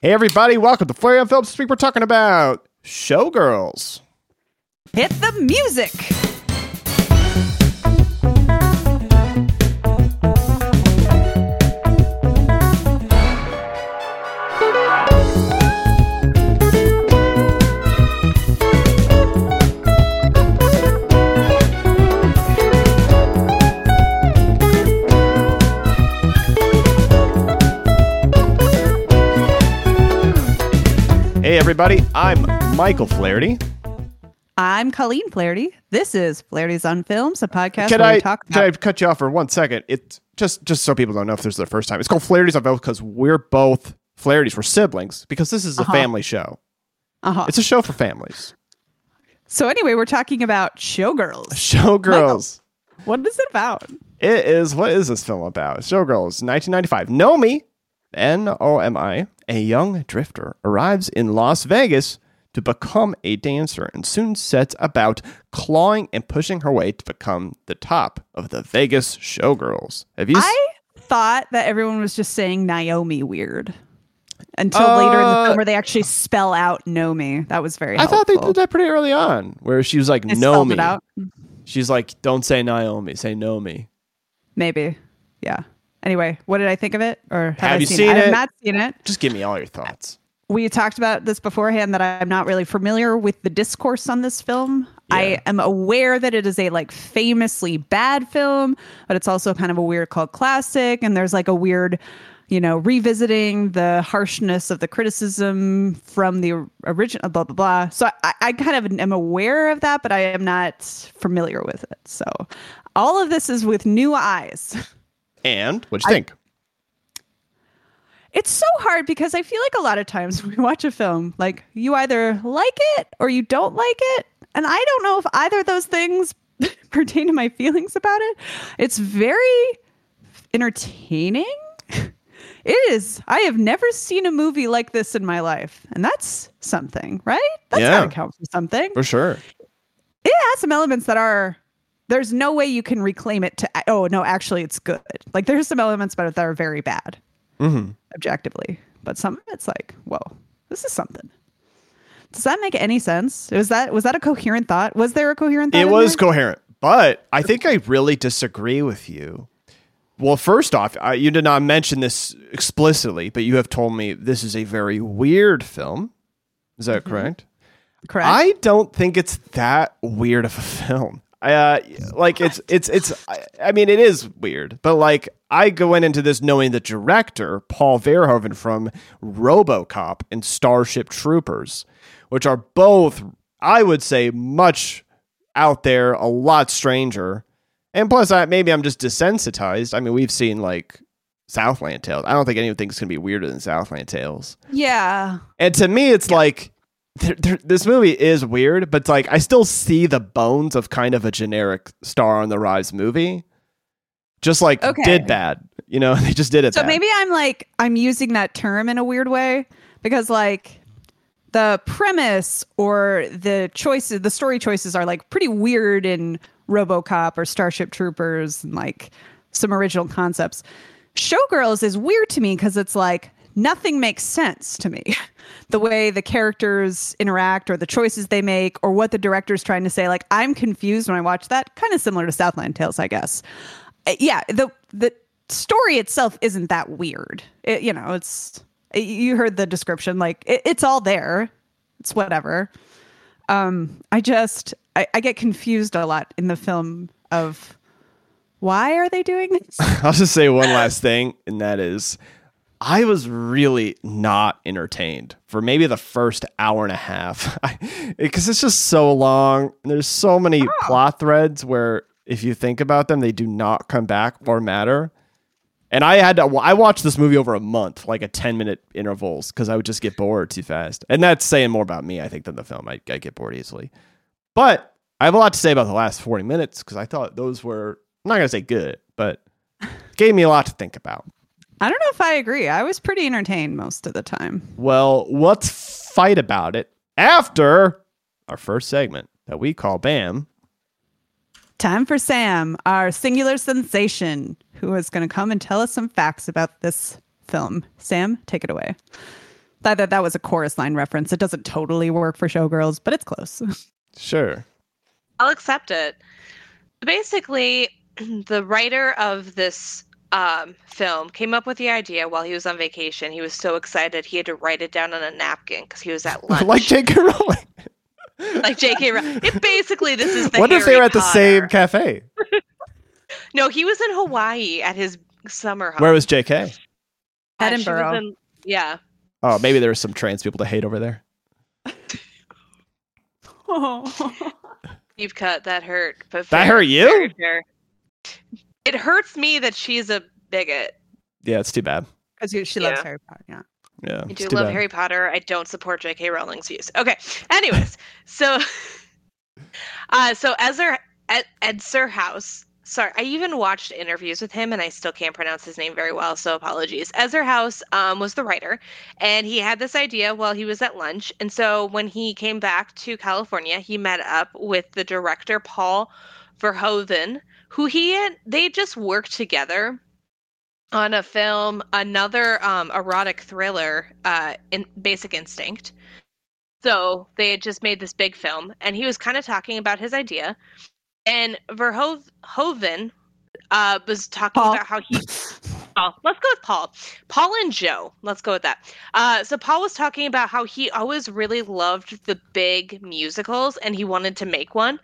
Hey, everybody, welcome to Flaherty on Films. This week we're talking about Showgirls. Hit the music. Everybody, I'm Michael Flaherty. I'm Colleen Flaherty. This is Flaherty's on Films, a podcast Can I, we talk can I cut you off for one second? It's just just so people don't know if this is their first time. It's called Flaherty's on Films because we're both Flaherty's. We're siblings because this is a Uh-huh. family show. Uh-huh. It's a show for families. So anyway, we're talking about Showgirls. Showgirls. What is it about? It is. What is this film about? Showgirls, 1995. Nomi, N O M I, a young drifter, arrives in Las Vegas to become a dancer and soon sets about clawing and pushing her way to become the top of the Vegas showgirls. Have you? s- I thought that everyone was just saying Naomi weird until later in the Uh, film where they actually spell out Nomi. That was very I thought they did that pretty early on, where she was like, They Nomi. out. She's like, don't say Naomi, say Nomi. Maybe. Yeah. Anyway, what did I think of it? Or have, Have I you seen, seen it? I have not seen it. Just give me all your thoughts. we talked about this beforehand that I'm not really familiar with the discourse on this film. I am aware that it is a like famously bad film, but it's also kind of a weird cult classic and there's like a weird, you know, revisiting the harshness of the criticism from the original blah blah blah. So I, I kind of am aware of that, but I am not familiar with it. So all of this is with new eyes. And what'd you think? It's so hard because I feel like a lot of times when we watch a film, like you either like it or you don't like it. And I don't know if either of those things pertain to my feelings about it. It's very entertaining. It is. I have never seen a movie like this in my life. And that's something, right? That's Yeah. got to count for something. For sure. It has some elements that are. There's no way you can reclaim it to. Oh no, actually, it's good. Like there's some elements about it that are very bad Mm-hmm. objectively, but some of it's like, whoa, this is something. Does that make any sense? Was that was that a coherent thought? Was there a coherent thought? It was there? coherent, but I think I really disagree with you. Well, first off, uh, you did not mention this explicitly, but you have told me this is a very weird film. Is that correct? correct. I don't think it's that weird of a film. Uh, like it's it's it's. I, mean, it is weird, but like I go in into this knowing the director Paul Verhoeven from RoboCop and Starship Troopers, which are both, I would say, much out there, a lot stranger. And plus, I, maybe I'm just desensitized. I mean, we've seen like Southland Tales. I don't think anything's gonna be weirder than Southland Tales. yeah, And to me, it's like there, there, this movie is weird, but like I still see the bones of kind of a generic Star on the Rise movie. Just like Okay. did bad, you know? They just did it. so bad. maybe I'm like I'm using that term in a weird way because like the premise or the choices, the story choices are like pretty weird in RoboCop or Starship Troopers and like some original concepts. Showgirls is weird to me because it's like nothing makes sense to me. the way the characters interact or the choices they make or what the director's trying to say. Like I'm confused when I watch that. Kind of similar to Southland Tales, I guess. Uh, yeah, the the story itself isn't that weird. It, you know, it's you heard the description. Like it, it's all there. It's whatever. Um, I just I, I get confused a lot in the film of why are they doing this? I'll just say one last thing, and that is I was really not entertained for maybe the first hour and a half because it's just so long. and There's so many plot threads where, if you think about them, they do not come back or matter. And I had to, I watched this movie over a month, like a 10 minute intervals, because I would just get bored too fast. And that's saying more about me, I think, than the film. I, I get bored easily. But I have a lot to say about the last 40 minutes because I thought those were, I'm not going to say good, but gave me a lot to think about. I don't know if I agree. I was pretty entertained most of the time. Well, let's fight about it after our first segment that we call BAM. Time for Sam, our singular sensation, who is going to come and tell us some facts about this film. Sam, take it away. That, that that was a chorus line reference. It doesn't totally work for Showgirls, but it's close. Sure. I'll accept it. Basically, the writer of this um, film came up with the idea while he was on vacation. He was so excited he had to write it down on a napkin because he was at lunch. like J.K. Rowling. like J.K. Rowling. It basically this is the What if they were at the same cafe? No, he was in Hawaii at his summer home. Where was J.K.? Uh, she was Edinburgh. in- yeah. Oh, maybe there were some trans people to hate over there. oh. You've cut. That hurt. But That hurt you? very fair. It hurts me that she's a bigot. Yeah, it's too bad. Because she loves Yeah. Harry Potter. Yeah. Yeah, I do love bad. Harry Potter. I don't support J.K. Rowling's views. Okay. Anyways, so uh so Ezra Ed, Edser House. Sorry, I even watched interviews with him and I still can't pronounce his name very well, so apologies. Ezra House um, was the writer, and he had this idea while he was at lunch. And so when he came back to California, he met up with the director Paul Verhoeven, who he and they just worked together on a film, another um, erotic thriller, uh, in Basic Instinct. So they had just made this big film, and he was kind of talking about his idea. And Verhoeven uh, was talking Paul. about how he. Paul. Let's go with Paul. Paul and Joe. Let's go with that. Uh, so Paul was talking about how he always really loved the big musicals, and he wanted to make one.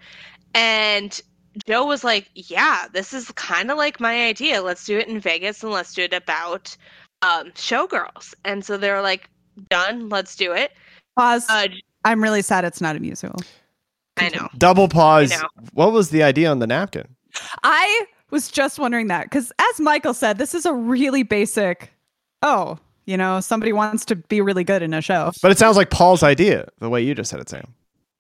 And Joe was like, "Yeah, this is kind of like my idea. Let's do it in Vegas and let's do it about um, showgirls." And so they were like, "Done. Let's do it." Pause. Uh, I'm really sad it's not a musical. I know. Double pause. Know. What was the idea on the napkin? I was just wondering that because, as Michael said, this is a really basic. Oh, you know, somebody wants to be really good in a show. But it sounds like Paul's idea, the way you just said it, Sam.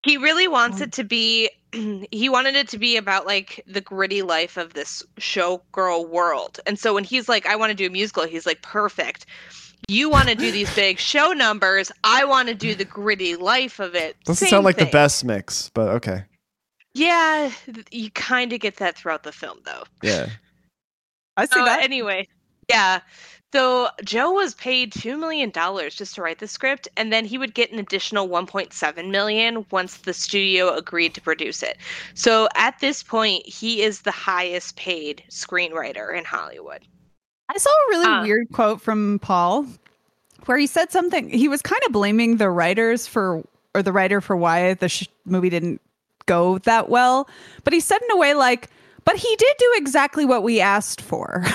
He really wants mm. it to be. He wanted it to be about like the gritty life of this showgirl world. And so when he's like, "I want to do a musical," he's like, "Perfect." You want to do these big show numbers. I want to do the gritty life of it. Doesn't Same sound like the best mix, but okay. Yeah, you kind of get that throughout the film, though. Yeah. I see So that. anyway, yeah. So Joe was paid two million dollars just to write the script, and then he would get an additional one point seven million once the studio agreed to produce it. So at this point, he is the highest paid screenwriter in Hollywood. I saw a really Uh. weird quote from Paul where he said something. He was kind of blaming the writers for, or the writer for why the sh- movie didn't go that well. But he said in a way like, but he did do exactly what we asked for.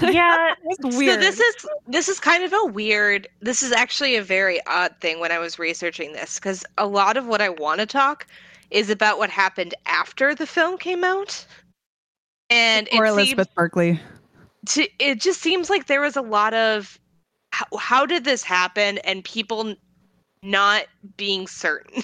Yeah, weird. So this is this is kind of a weird. This is actually a very odd thing when I was researching this because a lot of what I want to talk is about what happened after the film came out, and or Elizabeth Berkley. to, it just seems like there was a lot of how, how did this happen and people not being certain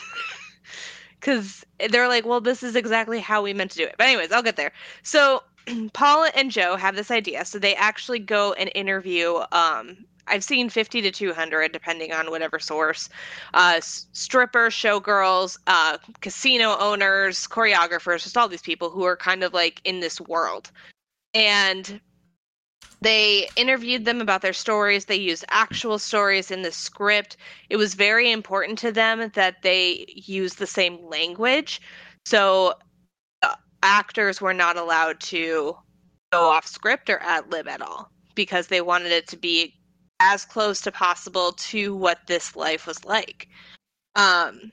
because they're like well this is exactly how we meant to do it but anyways i'll get there so paul and joe have this idea so they actually go and interview um I've seen 50 to 200, depending on whatever source. Uh, strippers, showgirls, uh, casino owners, choreographers, just all these people who are kind of like in this world. And they interviewed them about their stories. They used actual stories in the script. It was very important to them that they use the same language. So actors were not allowed to go off script or ad lib at all because they wanted it to be as close to possible to what this life was like. Um,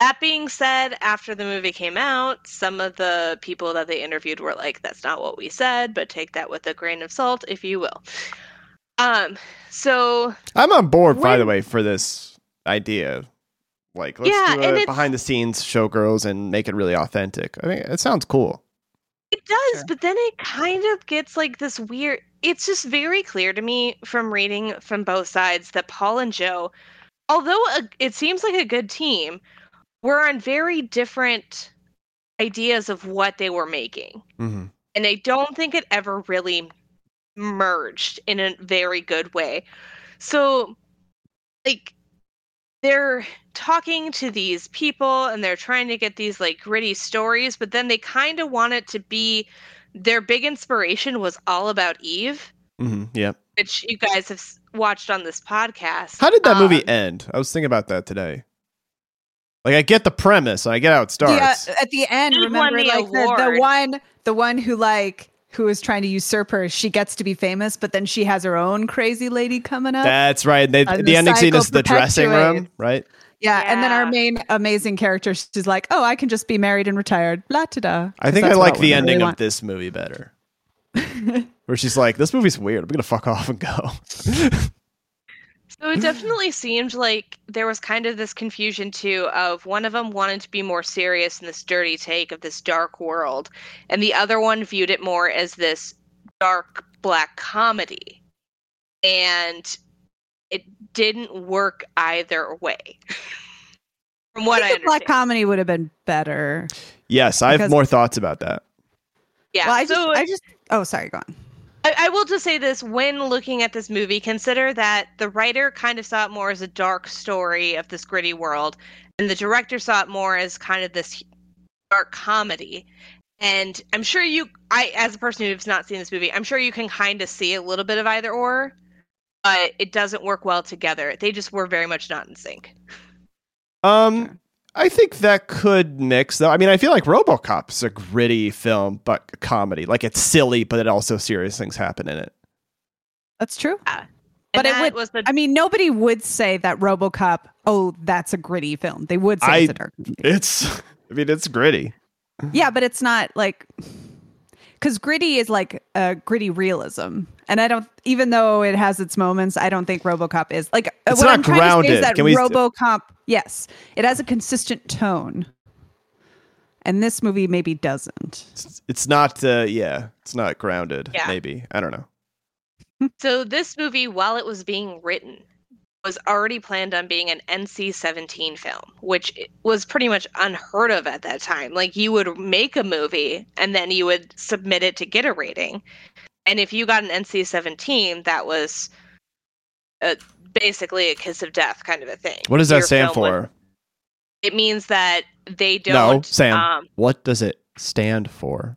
that being said, after the movie came out, some of the people that they interviewed were like, "That's not what we said," but take that with a grain of salt, if you will. Um, so I'm on board, by the way, for this idea. Like, let's Yeah, do and a behind the scenes showgirls and make it really authentic. I think it sounds cool. It does, Sure. but then it kind of gets like this weird. It's just very clear to me from reading from both sides that Paul and Joe, although a, it seems like a good team, were on very different ideas of what they were making. hmm And I don't think it ever really merged in a very good way. So, like, they're talking to these people and they're trying to get these like gritty stories, but then they kind of want it to be their big inspiration was all about Eve, Mm-hmm, Yep. which you guys have watched on this podcast. How did that movie um, end? I was thinking about that today. Like I get the premise I get how it Yeah, starts. at the end, She remember the like the, the one the one who like who is trying to usurp her, she gets to be famous, but then she has her own crazy lady coming up. That's right. They, the the ending scene is the dressing room, right? yeah, and then our main amazing character, she's like, "Oh, I can just be married and retired." Blah da da. I think I like the ending of this movie better. Where she's like, "This movie's weird. I'm gonna fuck off and go." So it definitely seemed like there was kind of this confusion too of one of them wanted to be more serious in this dirty take of this dark world, and the other one viewed it more as this dark black comedy. And it didn't work either way. From what I, I think the black comedy would have been better. yes, I have more thoughts about that. yeah. Well, I just, I just, oh, sorry, go on. I, I will just say this when looking at this movie, consider that the writer kind of saw it more as a dark story of this gritty world, and the director saw it more as kind of this dark comedy. And I'm sure you, I, as a person who's not seen this movie, I'm sure you can kind of see a little bit of either or, but it doesn't work well together. They just were very much not in sync. Um, I think that could mix though. I mean, I feel like RoboCop's a gritty film, but a comedy. Like it's silly, but it also serious things happen in it. That's true. And But it would- was the I mean, nobody would say that RoboCop. Oh, that's a gritty film. They would say I- it's a dark movie. It's, I mean, it's gritty. Yeah, but it's not like because gritty is like a gritty realism, and I don't. Even though it has its moments, I don't think RoboCop is like. uh, It's what not I'm trying to say grounded. is that Can we- RoboCop, yes, it has a consistent tone, and this movie maybe doesn't. It's, it's not. Uh, yeah, it's not grounded. Yeah. Maybe I don't know. So this movie, while it was being written, was already planned on being an NC-17 film, which was pretty much unheard of at that time. Like you would make a movie and then you would submit it to get a rating, and if you got an NC-17, that was a, basically a kiss of death kind of a thing. What does that Your stand film would- for? It means that they don't. No, Sam. Um, What does it stand for?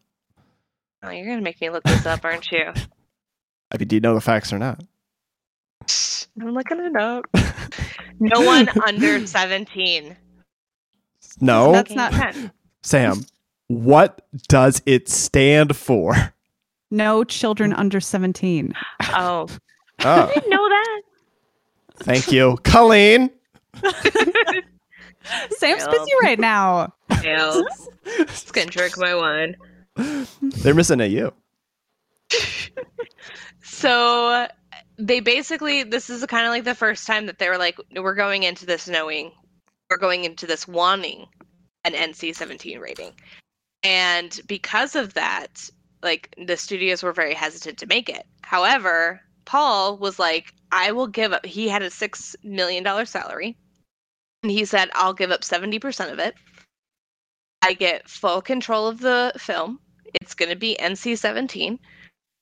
oh, you're gonna make me look this up, aren't you? I mean, do you know the facts or not? I'm looking it up. no one under 17 No, That's not- Can. Sam. What does it stand for? No children under seventeen. Oh, Oh, I didn't know that. thank you, Colleen. Sam's Yeah. busy right now. Fails. Just gonna drink my wine. They're missing a you. So they basically, this is kind of like the first time that they were like, we're going into this knowing, we're going into this wanting an NC 17 rating. And because of that, like the studios were very hesitant to make it. However, Paul was like, I will give up, he had a $6 million salary. And he said, I'll give up 70% of it. I get full control of the film. It's going to be NC 17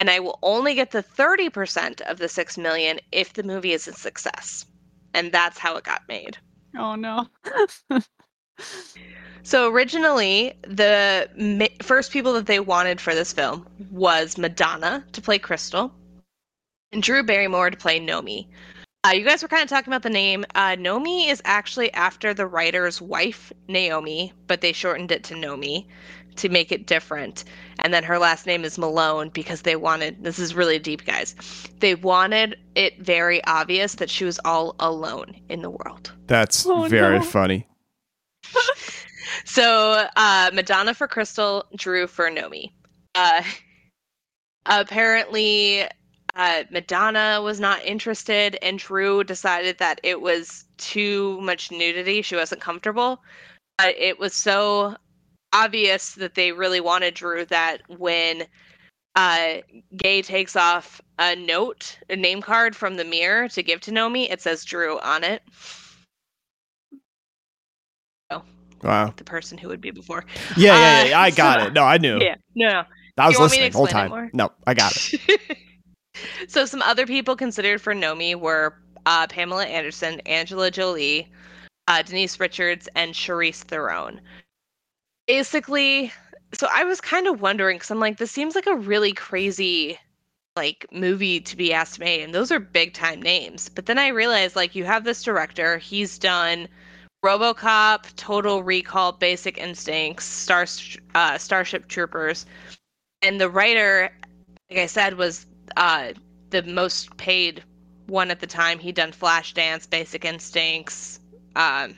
and I will only get the 30% of the 6 million if the movie is a success. And that's how it got made. Oh no. So originally, the mi- first people that they wanted for this film was Madonna to play Cristal and Drew Barrymore to play Nomi. Uh, you guys were kind of talking about the name. Uh, Nomi is actually after the writer's wife, Naomi, but they shortened it to Nomi to make it different. And then her last name is Malone because they wanted this is really deep, guys. They wanted it very obvious that she was all alone in the world. That's Oh, very no. funny. So uh, Madonna for Cristal, Drew for Nomi. Uh, apparently, uh, Madonna was not interested, and Drew decided that it was too much nudity. She wasn't comfortable. But it was so obvious that they really wanted Drew that when uh, Gay takes off a note, a name card from the mirror to give to Nomi, it says Drew on it, Wow. the person who would be before. Yeah, yeah, Uh, yeah. I got so- it. No, I knew. Yeah, no. I was You want me to listening the whole time. No, I got it. so some other people considered for Nomi were uh, Pamela Anderson, Angela Jolie, uh, Denise Richards, and Charlize Theron. Basically, so I was kind of wondering because I'm like, this seems like a really crazy like movie to be asked made and those are big time names. But then i realized like you have this director he's done robocop total recall basic instincts Star, uh, starship troopers and the writer like i said was uh, the most paid one at the time. He'd done flashdance basic instincts um,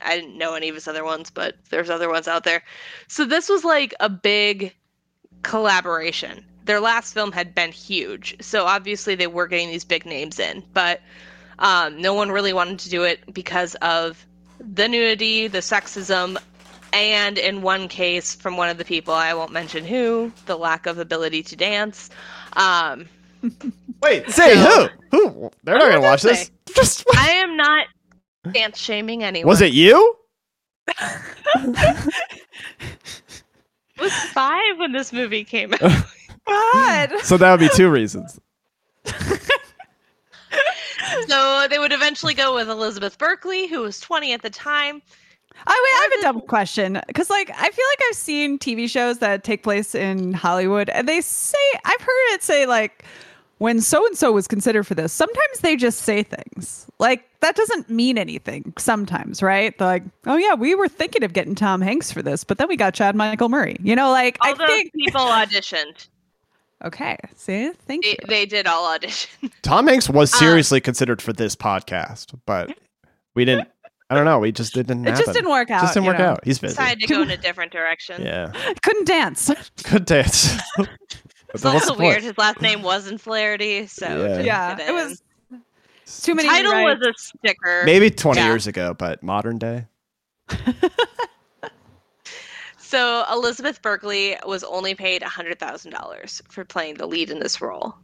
i didn't know any of his other ones but there's other ones out there so this was like a big collaboration their last film had been huge, so obviously they were getting these big names in, but um, no one really wanted to do it because of the nudity, the sexism, and in one case, from one of the people I won't mention who, the lack of ability to dance. Um, Wait, say So- who? Who? They're not gonna did I watch this. Just I am not dance shaming anyone. was it you? I was five when this movie came out. God. So that would be two reasons. so they would eventually go with Elizabeth Berkley, who was 20 at the time. Oh wait, I have a dumb question because, like, I feel like I've seen TV shows that take place in Hollywood, and they say I've heard it say like when so and so was considered for this. Sometimes they just say things like that doesn't mean anything. Sometimes, right? They're like, oh yeah, we were thinking of getting Tom Hanks for this, but then we got Chad Michael Murray. You know, like All I those think. people auditioned. Okay, see, thank They, you. they did all audition. Tom Hanks was Uh, seriously considered for this podcast, but we didn't. I don't know. We just didn't. It happen. just didn't work out. Just didn't work know. out. He's busy. Decided to go in a different direction. Yeah, Couldn't dance. good dance. But It's then what's also weird. His last name wasn't Flaherty, so Yeah. yeah, fit it was too many. title rewrites. was a sticker. Maybe 20 Yeah. years ago, but modern day. So Elizabeth Berkley was only paid hundred thousand dollars for playing the lead in this role.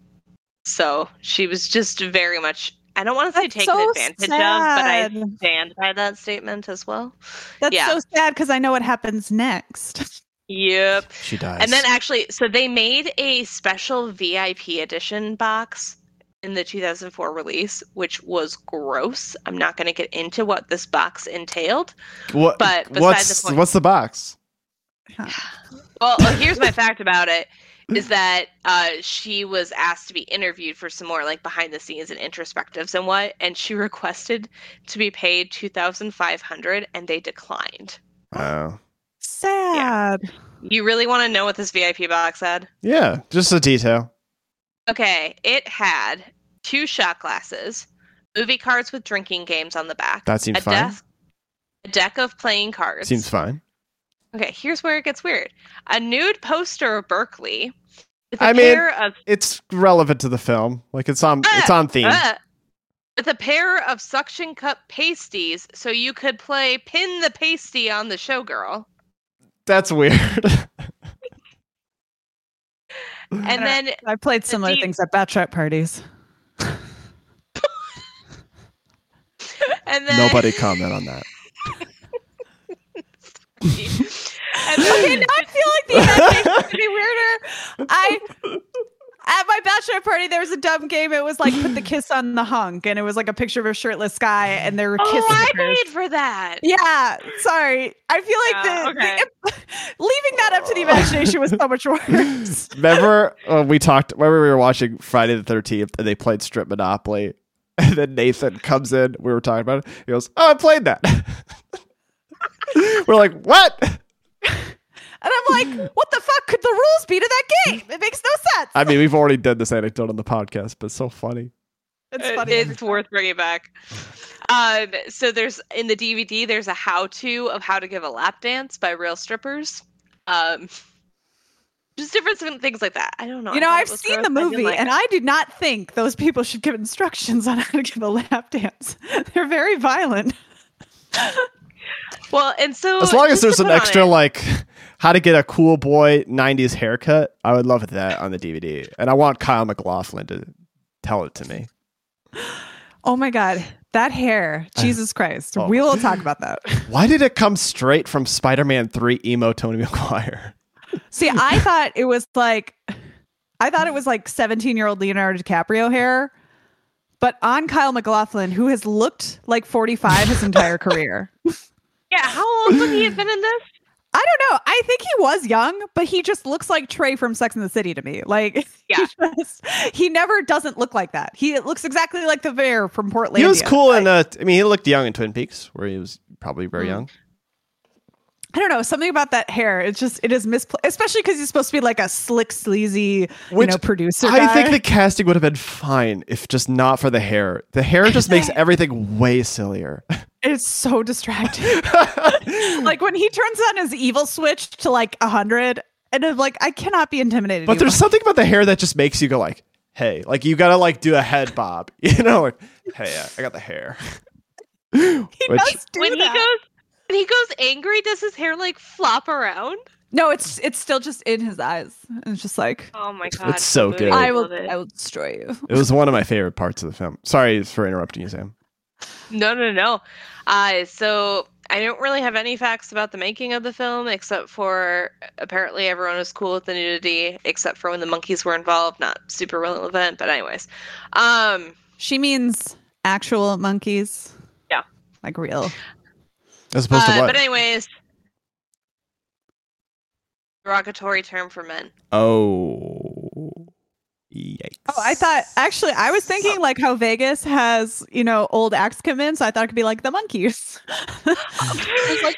So she was just very much. I don't want to say That's taken so advantage of, but I stand by that statement as well. That's yeah. so sad because I know what happens next. Yep. She dies. And then actually, so they made a special VIP edition box in the 2004 release, which was gross. I'm not going to get into what this box entailed. what, but what's the point- what's the box? Well, uh, here's my fact about it is that uh, she was asked to be interviewed for some more like behind the scenes and introspectives and what, and she requested to be paid 2,500 and they declined. Oh, Sad. You really want to know what this VIP box had? yeah, just a detail. Okay, it had two shot glasses, movie cards with drinking games on the back, That seems a fine. desk, a deck of playing cards. Seems fine. Okay, here's where it gets weird. A nude poster of Berkley with a I mean, of It's relevant to the film. Like it's on. It's on theme. uh, with a pair of suction cup pasties, so you could play pin the pasty on the showgirl, That's weird. and uh, then I played similar D- things at bachelorette parties. and then Nobody comment on that. and Okay, then now I feel like the imagination's getting weirder. I at my bachelor party there was a dumb game. It was like put the kiss on the hunk, and it was like a picture of a shirtless guy, and there were oh, kiss I paid for that. Yeah, sorry. I feel like Yeah, the, okay. the leaving that up to the imagination was so much worse. Remember when we talked? Remember we were watching Friday the Thirteenth and they played Strip Monopoly, and then Nathan comes in. We were talking about it. He goes, "Oh, I played that." we're like, "What?" And I'm like, what the fuck could the rules be to that game? It makes no sense. I mean, we've already done this anecdote on the podcast, but it's so funny. it's funny. It's worth bringing back. Um, so there's in the DVD, there's a how-to of how to give a lap dance by real strippers. Um, just different things like that. I don't know. you know, I've seen gross. the I didn't movie, like and it. I do not think those people should give instructions on how to give a lap dance. They're very violent. well, and so As long as there's an extra it- like how to get a cool boy '90s haircut, I would love that on the DVD, and I want Kyle MacLachlan to tell it to me. Oh my god, that hair! Jesus Christ, oh. we will talk about that. Why did it come straight from Spider-Man Three emo Tobey Maguire? See, I thought it was like, I thought it was like 17 year old Leonardo DiCaprio hair, but on Kyle MacLachlan, who has looked like 45 his entire career. yeah, how old would he have been in this? I don't know. I think he was young, but he just looks like Trey from Sex and the City to me. Like, Yeah. he, just- he never doesn't look like that. He looks exactly like the bear from Portland. He was cool in. Uh, I mean, he looked young in Twin Peaks, where he was probably very Mm. young. I don't know something about that hair. It's just it is misplaced, especially because he's supposed to be like a slick, sleazy, Which you know, producer. I guy. think the casting would have been fine if just not for the hair. The hair just makes everything way sillier. it's so distracting. like when he turns on his evil switch to like a hundred, and I'm like, I cannot be intimidated. But there's something about the hair that just makes you go like, "Hey!" Like you gotta like do a head bob, you know? Like, hey, uh, I got the hair. he which- does do when he goes when he goes angry, does his hair like flop around? no, it's it's still just in his eyes. And it's just like Oh my god. It's so good. I will. I will destroy you. It was one of my favorite parts of the film. Sorry for interrupting you, Sam. No, no, no. Uh, so I don't really have any facts about the making of the film, except for apparently everyone was cool with the nudity, except for when the monkeys were involved. Not super relevant, but anyways. Um, She means actual monkeys. Yeah. Like real. As opposed uh, to what? but anyways, derogatory term for men. oh, yikes! Oh, I thought actually I was thinking like how Vegas has, you know, old acts come in, so I thought it could be like the Monkees.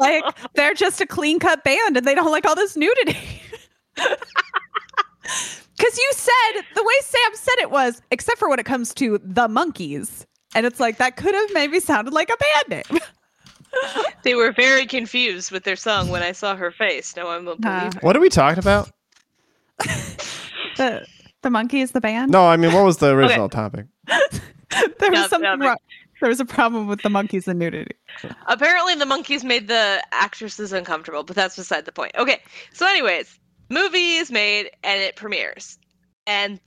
like they're just a clean cut band and they don't like all this nudity. Cause you said the way Sam said it was, except for when it comes to the monkeys. And it's like that could have maybe sounded like a band name. They were very confused with their song when I saw her face. No one will believe Huh. her. What are we talking about? The the Monkees, the band. No, I mean, what was the original topic? there was Yeah, something yeah, wrong. There was a problem with the monkeys and nudity. Apparently, the monkeys made the actresses uncomfortable, but that's beside the point. Okay, so anyways, movie is made and it premieres, and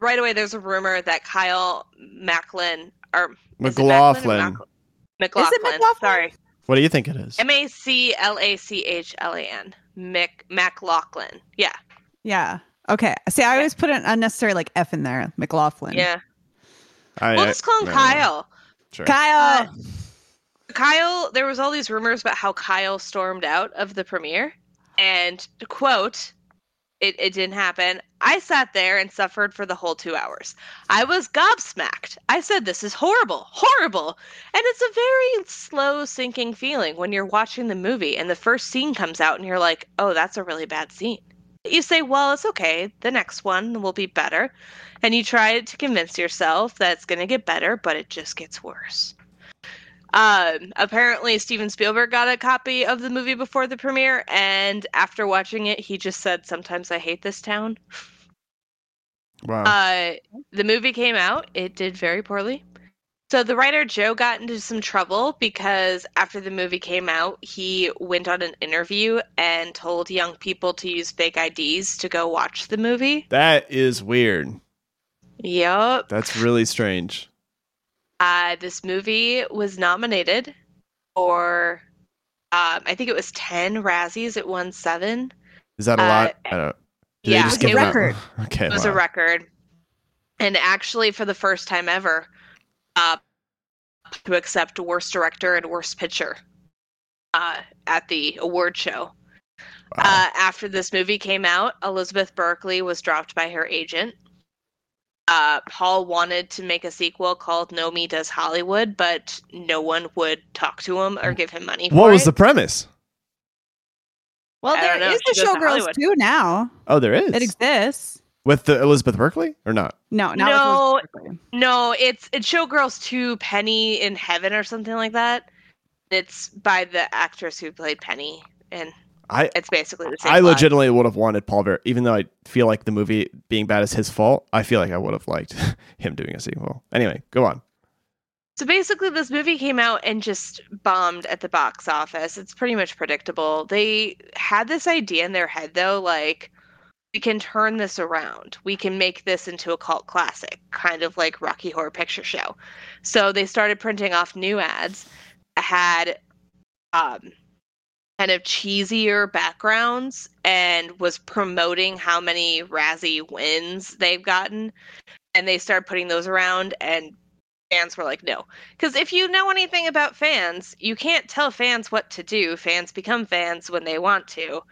right away there's a rumor that Kyle Macklin or is it Macklin or McLaughlin. Mac- McLaughlin. McLaughlin? Sorry, What do you think it is? M A C L A C H L A N. Mick McLaughlin. Yeah, Yeah. Okay. See, I always put an unnecessary like F in there, McLaughlin. yeah. I, We'll just call him no, Kyle. Sure. Kyle. Uh, Kyle, there was all these rumors about how Kyle stormed out of the premiere, and quote, it, it didn't happen. I sat there and suffered for the whole two hours. I was gobsmacked. I said, This is horrible, horrible. And it's a very slow sinking feeling when you're watching the movie and the first scene comes out and you're like, Oh, that's a really bad scene. You say, Well, it's okay. The next one will be better. And you try to convince yourself that it's going to get better, but it just gets worse. Um, apparently, Steven Spielberg got a copy of the movie before the premiere, and after watching it, he just said, Sometimes I hate this town. Wow. Uh, the movie came out, it did very poorly. So the writer Joe got into some trouble because after the movie came out, he went on an interview and told young people to use fake IDs to go watch the movie. that is weird. Yup. That's really strange. Uh, this movie was nominated for, um, I think it was 10 Razzies. It won seven. Is that a Uh, lot? I don't. Did yeah, they just it give them out- record. Okay. It was wow. a record. And actually, for the first time ever, uh, to accept Worst Director and Worst Picture uh, at the award show. Wow. Uh, after this movie came out, Elizabeth Berkley was dropped by her agent. Uh, Paul wanted to make a sequel called Nomi Does Hollywood, but no one would talk to him or give him money for what was it. the premise? Well, I there don't know. is She a goes Showgirls too now. Oh, there is. It exists. With the Elizabeth Berkley or not? No, not No. No, it's it's Showgirls 2 Penny in Heaven or something like that. It's by the actress who played Penny, and I it's basically the same. I plot. legitimately would have wanted Paul Ver, even though I feel like the movie being bad is his fault. I feel like I would have liked him doing a sequel. Anyway, go on. So basically, this movie came out and just bombed at the box office. It's pretty much predictable. They had this idea in their head, though, like, we can turn this around. We can make this into a cult classic, kind of like Rocky Horror Picture Show. So they started printing off new ads, that had um, kind of cheesier backgrounds, and was promoting how many Razzie wins they've gotten. And they started putting those around, and fans were like, no. Because if you know anything about fans, you can't tell fans what to do. Fans become fans when they want to.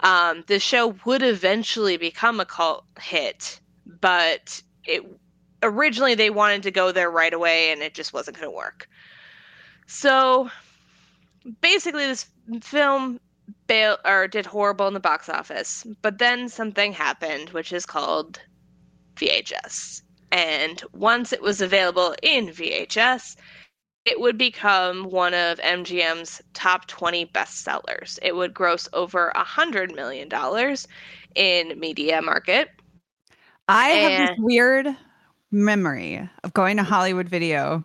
Um, the show would eventually become a cult hit, but it originally they wanted to go there right away and it just wasn't going to work. So basically, this film bail or did horrible in the box office, but then something happened, which is called VHS. And once it was available in VHS, it would become one of MGM's top 20 bestsellers. It would gross over a $100 million in media market. I have this weird memory of going to Hollywood Video.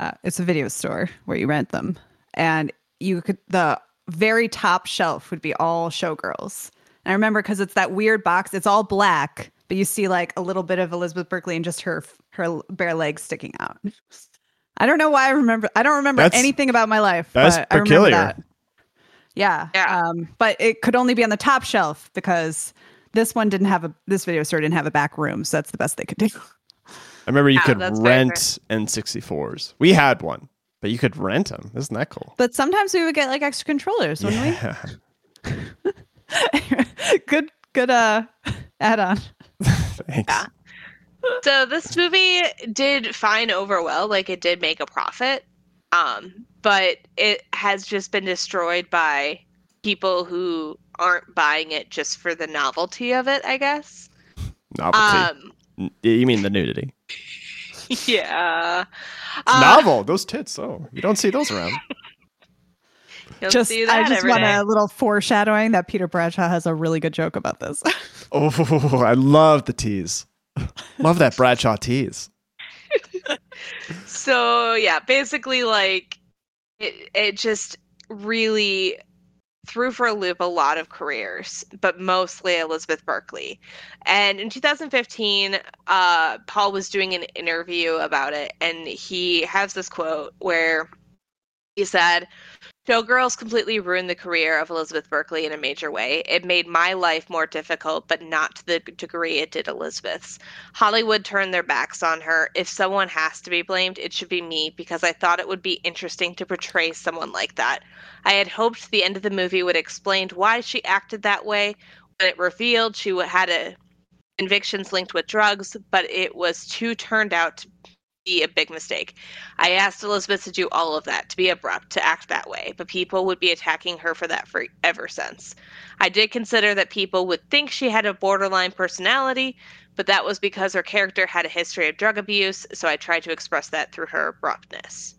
Uh, it's a video store where you rent them, and you could the very top shelf would be all showgirls. And I remember because it's that weird box. It's all black, but you see like a little bit of Elizabeth Berkley and just her her bare legs sticking out. I don't know why I remember. I don't remember That's- anything about my life. that's but I remember peculiar. that. Yeah. Yeah. Um, but it could only be on the top shelf because this one didn't have a this video store didn't have a back room, so that's the best they could do. I remember you Yeah, could rent N64s. We had one, but you could rent them. Isn't that cool? But sometimes we would get like extra controllers, wouldn't yeah. we? good good uh add on. Thanks. Yeah. So this movie did fine over well. like it did make a profit. Um, but it has just been destroyed by people who aren't buying it just for the novelty of it, I guess. Novelty. Um, you mean the nudity? yeah. It's Uh, novel. Those tits. Oh, you don't see those around. you'll just see I just want day. a little foreshadowing that Peter Bradshaw has a really good joke about this. Oh, I love the tease. Love that Bradshaw tease. So yeah, basically like it it just really threw for a loop a lot of careers, but mostly Elizabeth Berkley. And in 2015, uh, Paul was doing an interview about it, and he has this quote where he said, Showgirls completely ruined the career of Elizabeth Berkley in a major way. It made my life more difficult, but not to the degree it did Elizabeth's. Hollywood turned their backs on her. If someone has to be blamed, it should be me because I thought it would be interesting to portray someone like that. I had hoped the end of the movie would explain why she acted that way. When it revealed she had a convictions linked with drugs, but it was too turned out to be a big mistake. I asked Elizabeth to do all of that, to be abrupt, to act that way, but people would be attacking her for that for ever since. I did consider that people would think she had a borderline personality, but that was because her character had a history of drug abuse, so I tried to express that through her abruptness.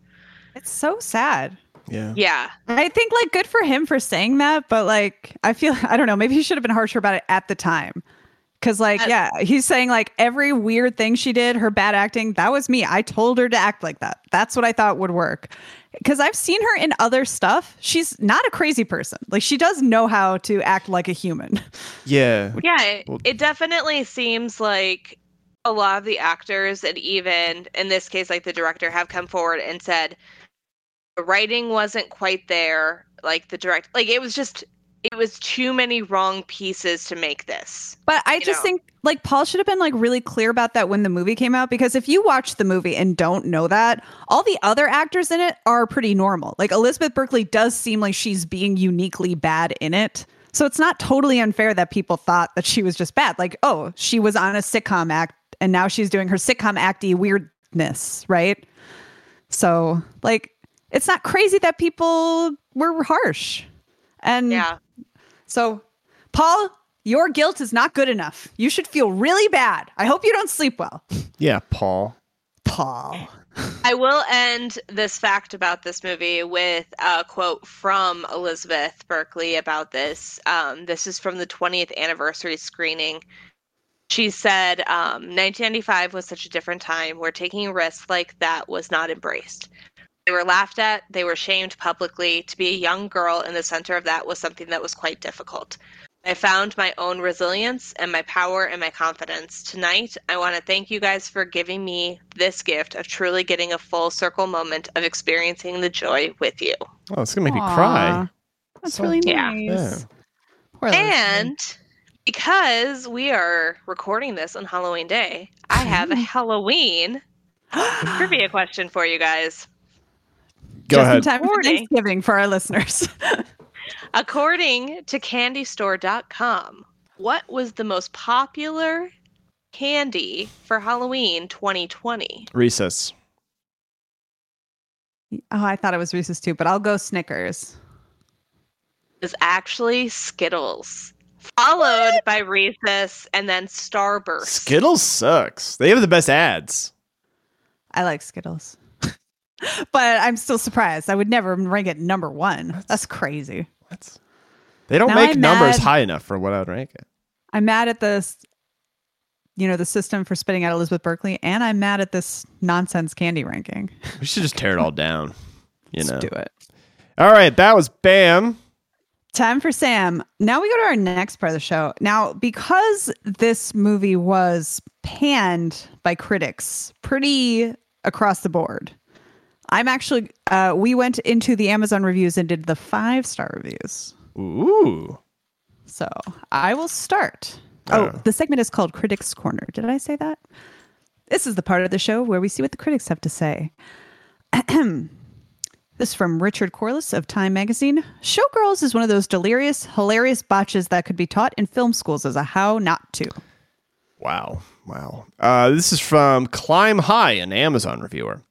it's so sad. Yeah. Yeah. I think like good for him for saying that, but like I feel I don't know, maybe he should have been harsher about it at the time. Cause like, yeah, he's saying like every weird thing she did, her bad acting, that was me. I told her to act like that. That's what I thought would work. Cause I've seen her in other stuff. She's not a crazy person. Like she does know how to act like a human. Yeah. Yeah, it, it definitely seems like a lot of the actors, and even in this case, like the director, have come forward and said the writing wasn't quite there. Like the direct, like it was just, it was too many wrong pieces to make this. But I just know. think like Paul should have been like really clear about that when the movie came out because if you watch the movie and don't know that, all the other actors in it are pretty normal. Like Elizabeth Berkley does seem like she's being uniquely bad in it. So it's not totally unfair that people thought that she was just bad. Like, oh, she was on a sitcom act and now she's doing her sitcom acty weirdness, right? So, like, it's not crazy that people were harsh. And Yeah. So, Paul, your guilt is not good enough. You should feel really bad. I hope you don't sleep well. Yeah, Paul. Paul. I will end this fact about this movie with a quote from Elizabeth Berkley about this. Um, this is from the 20th anniversary screening. She said, um, 1995 was such a different time where taking risks like that was not embraced. They were laughed at, they were shamed publicly. To be a young girl in the center of that was something that was quite difficult. I found my own resilience and my power and my confidence. Tonight, I want to thank you guys for giving me this gift of truly getting a full circle moment of experiencing the joy with you. Oh, it's gonna make me cry. That's So- really Yeah. nice. Yeah. Poor And because we are recording this on Halloween Day, I have a mm. Halloween Trivia question for you guys. Go Just ahead. in time for Forty. Thanksgiving for our listeners. According to candystore.com, what was the most popular candy for Halloween 2020? Reese's. oh, I thought it was Reese's too, but I'll go Snickers. Is actually Skittles, followed by Reese's and then Starburst. Skittles sucks. They have the best ads. I like Skittles. but I'm still surprised. I would never rank it number one. That's crazy. What? They don't Now make I'm numbers mad. high enough for what I'd rank it. I'm mad at this, you know, the system for spitting out Elizabeth Berkley, and I'm mad at this nonsense candy ranking. We should just tear it all down. You Let's know. do it. All right, that was Bam. Time for Sam. Now we go to our next part of the show. Now, because this movie was panned by critics pretty across the board, I'm actually, uh, we went into the Amazon reviews and did the five star reviews. Ooh. So I will start. Oh, the segment is called Critics Corner. Did I say that? This is the part of the show where we see what the critics have to say. this is from Richard Corliss of Time Magazine. Showgirls is one of those delirious, hilarious botches that could be taught in film schools as a how not to. Wow. Wow. Uh, this is from Climb High, an Amazon reviewer.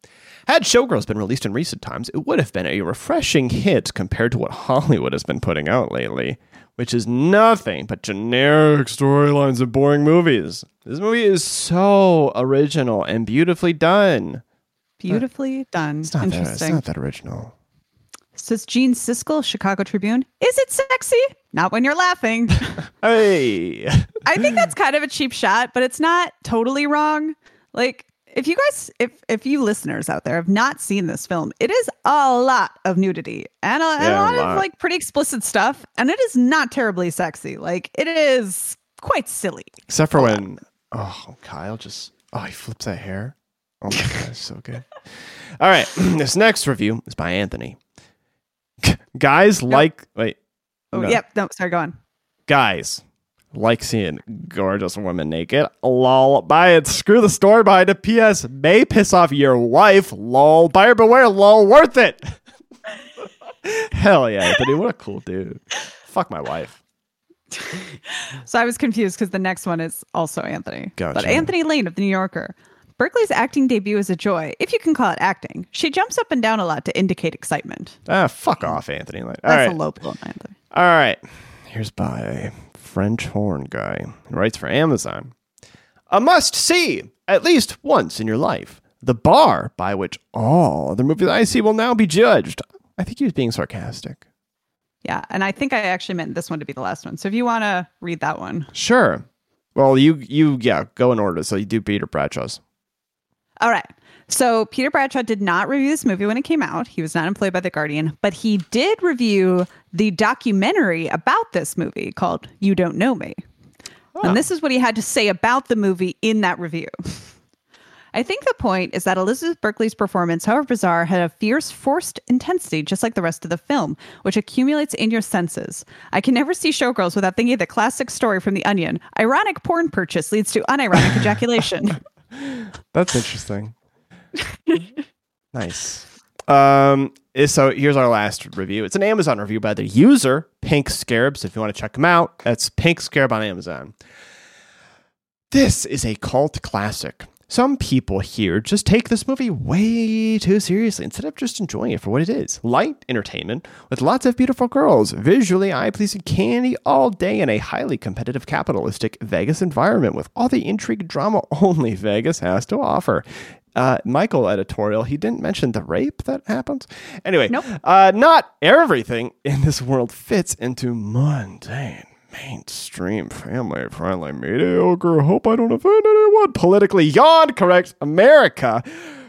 Had Showgirls been released in recent times, it would have been a refreshing hit compared to what Hollywood has been putting out lately, which is nothing but generic storylines of boring movies. This movie is so original and beautifully done. Beautifully done. It's not, that, it's not that original. Says Gene Siskel, Chicago Tribune. Is it sexy? Not when you're laughing. Hey. I think that's kind of a cheap shot, but it's not totally wrong. Like if you guys if if you listeners out there have not seen this film, it is a lot of nudity and a, and a Yeah, lot, lot. of like pretty explicit stuff and it is not terribly sexy. Like it is quite silly. Except for uh, when, oh, Kyle just, oh, he flips that hair. Oh my God, it's so good. All right. this next review is by Anthony. Guys like, wait, Oh, No. yep. No, sorry, go on. guys like seeing gorgeous women naked. Lol. Buy it. Screw the store. behind it. P.S. May piss off your wife. Lol. Buyer beware. Lol. Worth it. Hell yeah, Anthony. What a cool dude. Fuck my wife. So I was confused because the next one is also Anthony. Gotcha. But Anthony Lane of the New Yorker. Berkley's acting debut is a joy, if you can call it acting. She jumps up and down a lot to indicate excitement. Ah, fuck off, Anthony. All That's right. a low blow, Anthony. All right. Here's by a French horn guy who writes for Amazon. A must see at least once in your life. The bar by which all other movies I see will now be judged. I think he was being sarcastic. Yeah, and I think I actually meant this one to be the last one. So if you want to read that one. Sure. Well, you you yeah, go in order. So you do Peter Bradshaw's. All right. So Peter Bradshaw did not review this movie when it came out. He was not employed by The Guardian, but he did review the documentary about this movie called You Don't Nomi. And this is what he had to say about the movie in that review. I think the point is that Elizabeth Berkley's performance, however bizarre, had a fierce, forced intensity, just like the rest of the film, which accumulates in your senses. I can never see Showgirls without thinking of the classic story from The Onion. Ironic porn purchase leads to unironic ejaculation. That's interesting. nice. Um, is- so here's our last review. It's an Amazon review by the user Pink Scarabs. If you want to check them out, that's Pink Scarab on Amazon. This is a cult classic. Some people here just take this movie way too seriously instead of just enjoying it for what it is light entertainment with lots of beautiful girls, visually eye pleasing candy all day in a highly competitive capitalistic Vegas environment with all the intrigue drama only Vegas has to offer. Uh, Michael editorial, he didn't mention the rape that happens. Anyway, Nope. uh, not everything in this world fits into mundane mainstream family friendly mediocre hope i don't offend anyone politically yawn correct america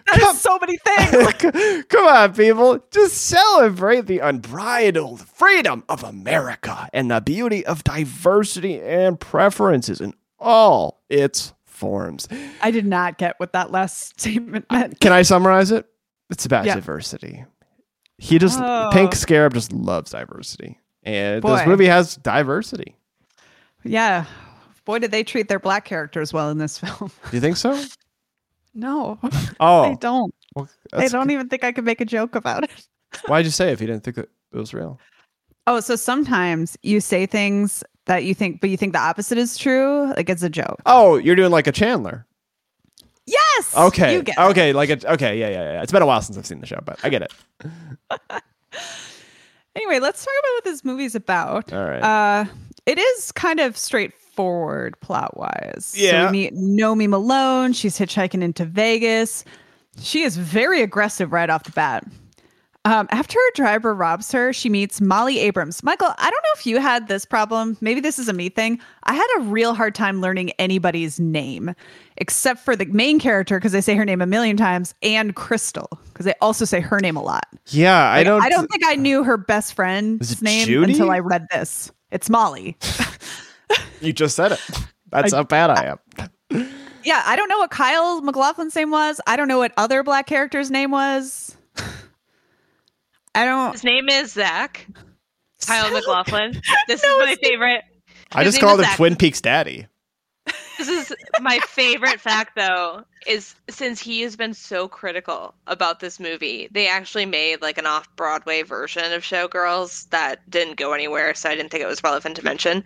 That's so many things. Come on, people. Just celebrate the unbridled freedom of America and the beauty of diversity and preferences in all its forms. I did not get what that last statement meant. Can I summarize it? It's about Yeah. diversity. He just, Oh. Pink Scarab just loves diversity. And this movie has diversity. Yeah. Boy, did they treat their black characters well in this film. Do you think so? No, Oh, They don't. well, that's- don't even think I could make a joke about it. Why'd you say if you didn't think that it was real? Oh, so sometimes you say things that you think, but you think the opposite is true. Like it's a joke. Oh, you're doing like a Chandler. Yes. Okay. Get it. okay. Like it. Okay. Yeah, yeah. Yeah. It's been a while since I've seen the show, but I get it. Anyway, let's talk about what this movie's about. All right. Uh, it is kind of straightforward plot wise. So Yeah. we meet Nomi Malone. She's hitchhiking into Vegas. She is very aggressive right off the bat. Um, after her driver robs her, she meets Molly Abrams. Michael, I don't know if you had this problem. Maybe this is a me thing. I had a real hard time learning anybody's name, except for the main character because they say her name a million times, and Cristal because they also say her name a lot. yeah, I don't. I don't think I knew her best friend's name Judy? until I read this. It's Molly. You just said it. That's how bad I am. yeah, I don't know what Kyle MacLachlan's name was. I don't know what other black character's name was. I don't. His name is Zach. Kyle MacLachlan. This No, is my favorite. I His just called him Zach. Twin Peaks Daddy. This is my favorite fact, though, is since he has been so critical about this movie, they actually made like an off Broadway version of Showgirls that didn't go anywhere, so I didn't think it was relevant to mention.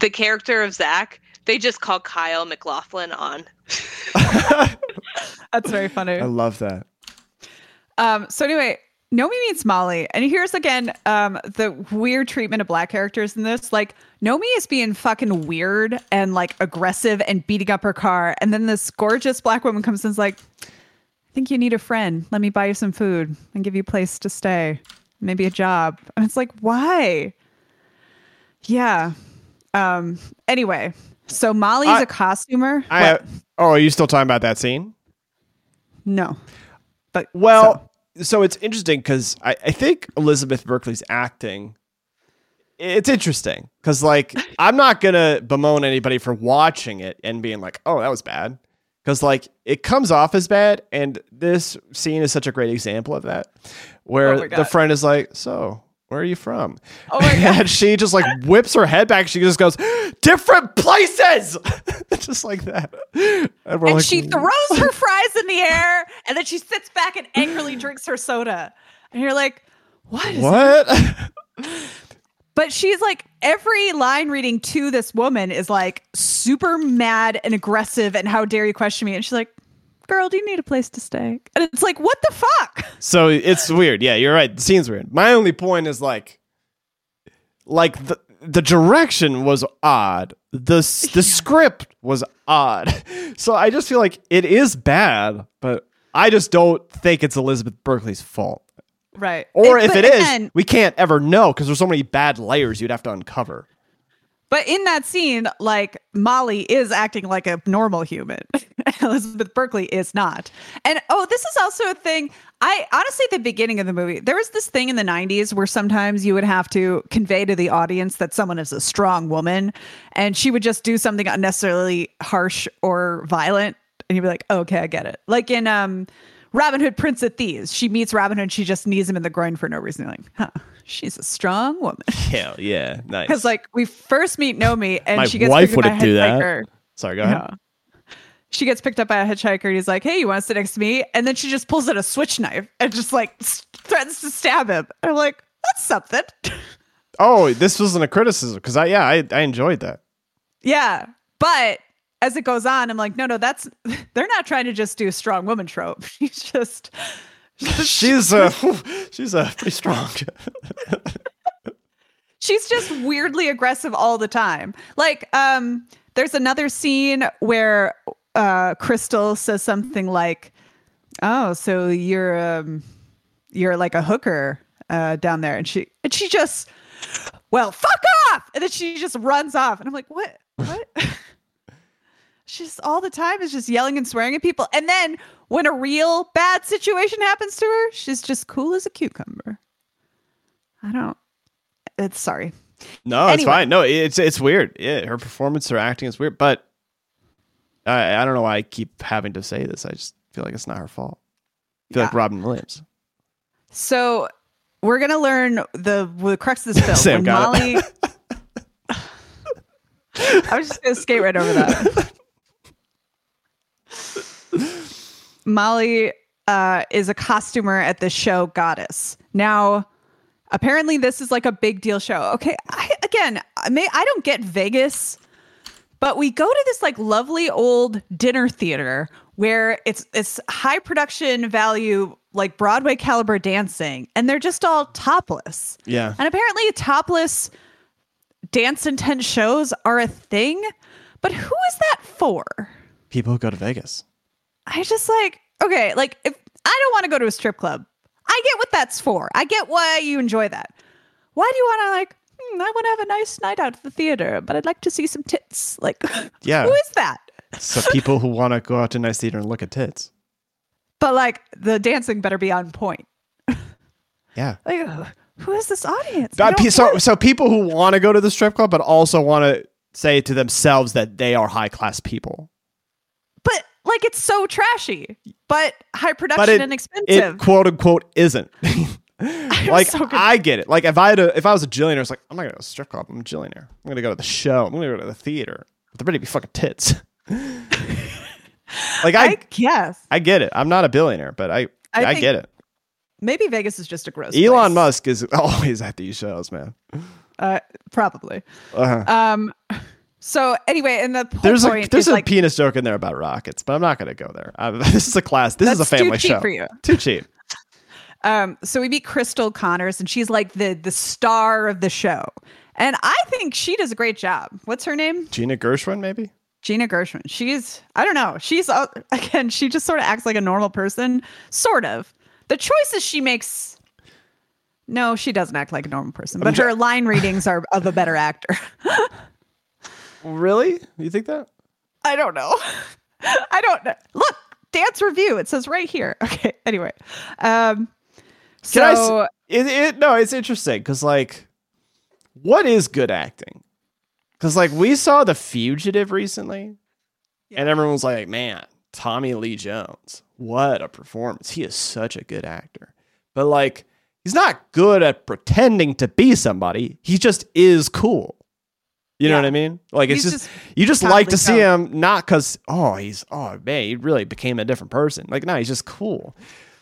The character of Zach, they just call Kyle MacLachlan on. That's very funny. I love that. Um, so anyway, Nomi meets Molly, and here's again um, the weird treatment of black characters in this. Like Nomi is being fucking weird and like aggressive and beating up her car, and then this gorgeous black woman comes and is like, "I think you need a friend. Let me buy you some food and give you a place to stay, maybe a job." And it's like, why? Yeah. Um. Anyway, so Molly's I- a costumer. I, oh, are you still talking about that scene? no, but Well, so, it's interesting because I, I think Elizabeth Berkley's acting. It's interesting because, like, I'm not gonna bemoan anybody for watching it and being like, "Oh, that was bad," because like it comes off as bad, and this scene is such a great example of that, where Oh the friend is like, "So, where are you from?" Oh my God. and she just like whips her head back. She just goes, "Different places," just like that. And, we're and like, she throws her fries in the air and then she sits back and angrily drinks her soda and you're like what? "What?" but she's like every line reading to this woman is like super mad and aggressive and how dare you question me and she's like girl do you need a place to stay and it's like what the fuck So it's weird. Yeah, you're right. The scene's weird. My only point is like, like the the direction was odd. The the script was odd. So I just feel like it is bad, but I just don't think it's Elizabeth Berkley's fault. right Or It- if it is, again- we can't ever know because there's so many bad layers you'd have to uncover. But in that scene, like Molly is acting like a normal human. Elizabeth Berkley is not. And oh, this is also a thing. I honestly, at the beginning of the movie, there was this thing in the 90s where sometimes you would have to convey to the audience that someone is a strong woman and she would just do something unnecessarily harsh or violent. And you'd be like, oh, okay, I get it. Like in um, Robin Hood, Prince of Thieves, she meets Robin Hood, she just knees him in the groin for no reason. You're like, huh, she's a strong woman. Hell yeah, nice. Because like we first meet Nomi and My she gets wife picked up by a wouldn't do that. hitchhiker. Sorry, go ahead. Yeah. She gets picked up by a hitchhiker and he's like, "Hey, you want to sit next to me?" And then she just pulls out a switch knife and just like threatens to stab him. I'm like, "That's something." Oh, this wasn't a criticism because I yeah I, I enjoyed that. yeah, but as it goes on, I'm like, "No, no, that's they're not trying to just do a strong woman trope. She's just She's uh she's uh pretty strong. she's just weirdly aggressive all the time. Like, um, there's another scene where uh Cristal says something like, "Oh, so you're um you're like a hooker uh down there." And she and she just well, fuck off. And then she just runs off. And I'm like, "What? What?" She's all the time is just yelling and swearing at people. And then when a real bad situation happens to her, she's just cool as a cucumber. I don't it's sorry. No, it's fine. No, it's it's weird. Yeah, her performance, her acting is weird, but I I don't know why I keep having to say this. I just feel like it's not her fault. I feel like Robin Williams. So we're gonna learn the the crux of this film. Sam when got Molly, I was just gonna skate right over that. Molly uh, is a costumer at the show Goddess. Now, apparently, this is like a big deal show. Okay, I, again, I may I don't get Vegas, but we go to this like lovely old dinner theater where it's it's high production value, like Broadway caliber dancing, and they're just all topless. Yeah. And apparently, topless dance intense shows are a thing. But who is that for? People who go to Vegas. I just like, okay, like if I don't want to go to a strip club, I get what that's for. I get why you enjoy that. Why do you want to like, hmm, I want to have a nice night out at the theater, but I'd like to see some tits. Like, Yeah. who is that? So people who want to go out to a nice theater and look at tits. But like, the dancing better be on point. Yeah. Like, who is this audience? Uh, so, it. so people who want to go to the strip club, but also want to say to themselves that they are high class people. Like, it's so trashy, but high production But it, and expensive. it quote unquote isn't. like so. I get it. Like if I had a, if I was a jillionaire, it's like I'm not gonna go to a strip club. I'm a jillionaire. I'm gonna go to the show. I'm gonna go to the theater. But there to be fucking tits. like I, I guess I get it. I'm not a billionaire, but I I I, get it. maybe Vegas is just a gross. Elon place. Musk is always at these shows, man. uh, probably. Uh-huh. Um. So anyway, and the There's a there's a like penis joke in there about rockets, but I'm not gonna go there. Uh, this is a class. This is a too family cheap show. for you. Too cheap. Um, so we meet Cristal Connors, and she's like the the star of the show, and I think she does a great job. What's her name? Gina Gershwin, maybe. Gina Gershwin. She's I don't know. She's uh, again. She just sort of acts like a normal person, sort of. The choices she makes. No, she doesn't act like a normal person, but her line readings are of a better actor. Really? You think that? I don't know. I don't know. Look, dance review. It says right here. Okay. Anyway, um, so I it, it, no, it's interesting because like, what is good acting? Because like we saw The Fugitive recently, and everyone was like, "Man, Tommy Lee Jones, what a performance! He is such a good actor." But like, he's not good at pretending to be somebody. He just is cool. You know Yeah. what I mean? Like it's just, just you just like to see him not because oh he's oh man he really became a different person. Like no, he's just cool.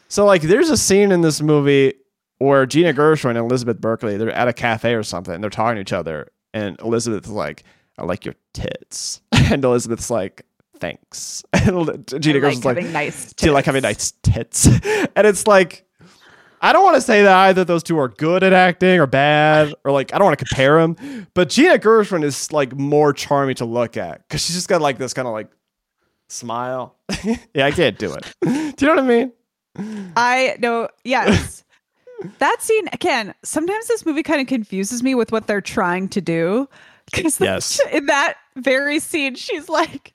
So like there's a scene in this movie where Gina Gershwin and Elizabeth Berkley they're at a cafe or something and they're talking to each other and Elizabeth's like I like your tits and Elizabeth's like thanks and Gina I like Gershwin's like, nice. do you like having nice tits and it's like I don't want to say that either those two are good at acting or bad or like I don't want to compare them but Gina Gershwin is like more charming to look at because she's just got like this kind of like smile yeah I can't do it do you know what I mean I know. Yes. that scene again. Sometimes this movie kind of confuses me with what they're trying to do. Because Yes. in that very scene, she's like,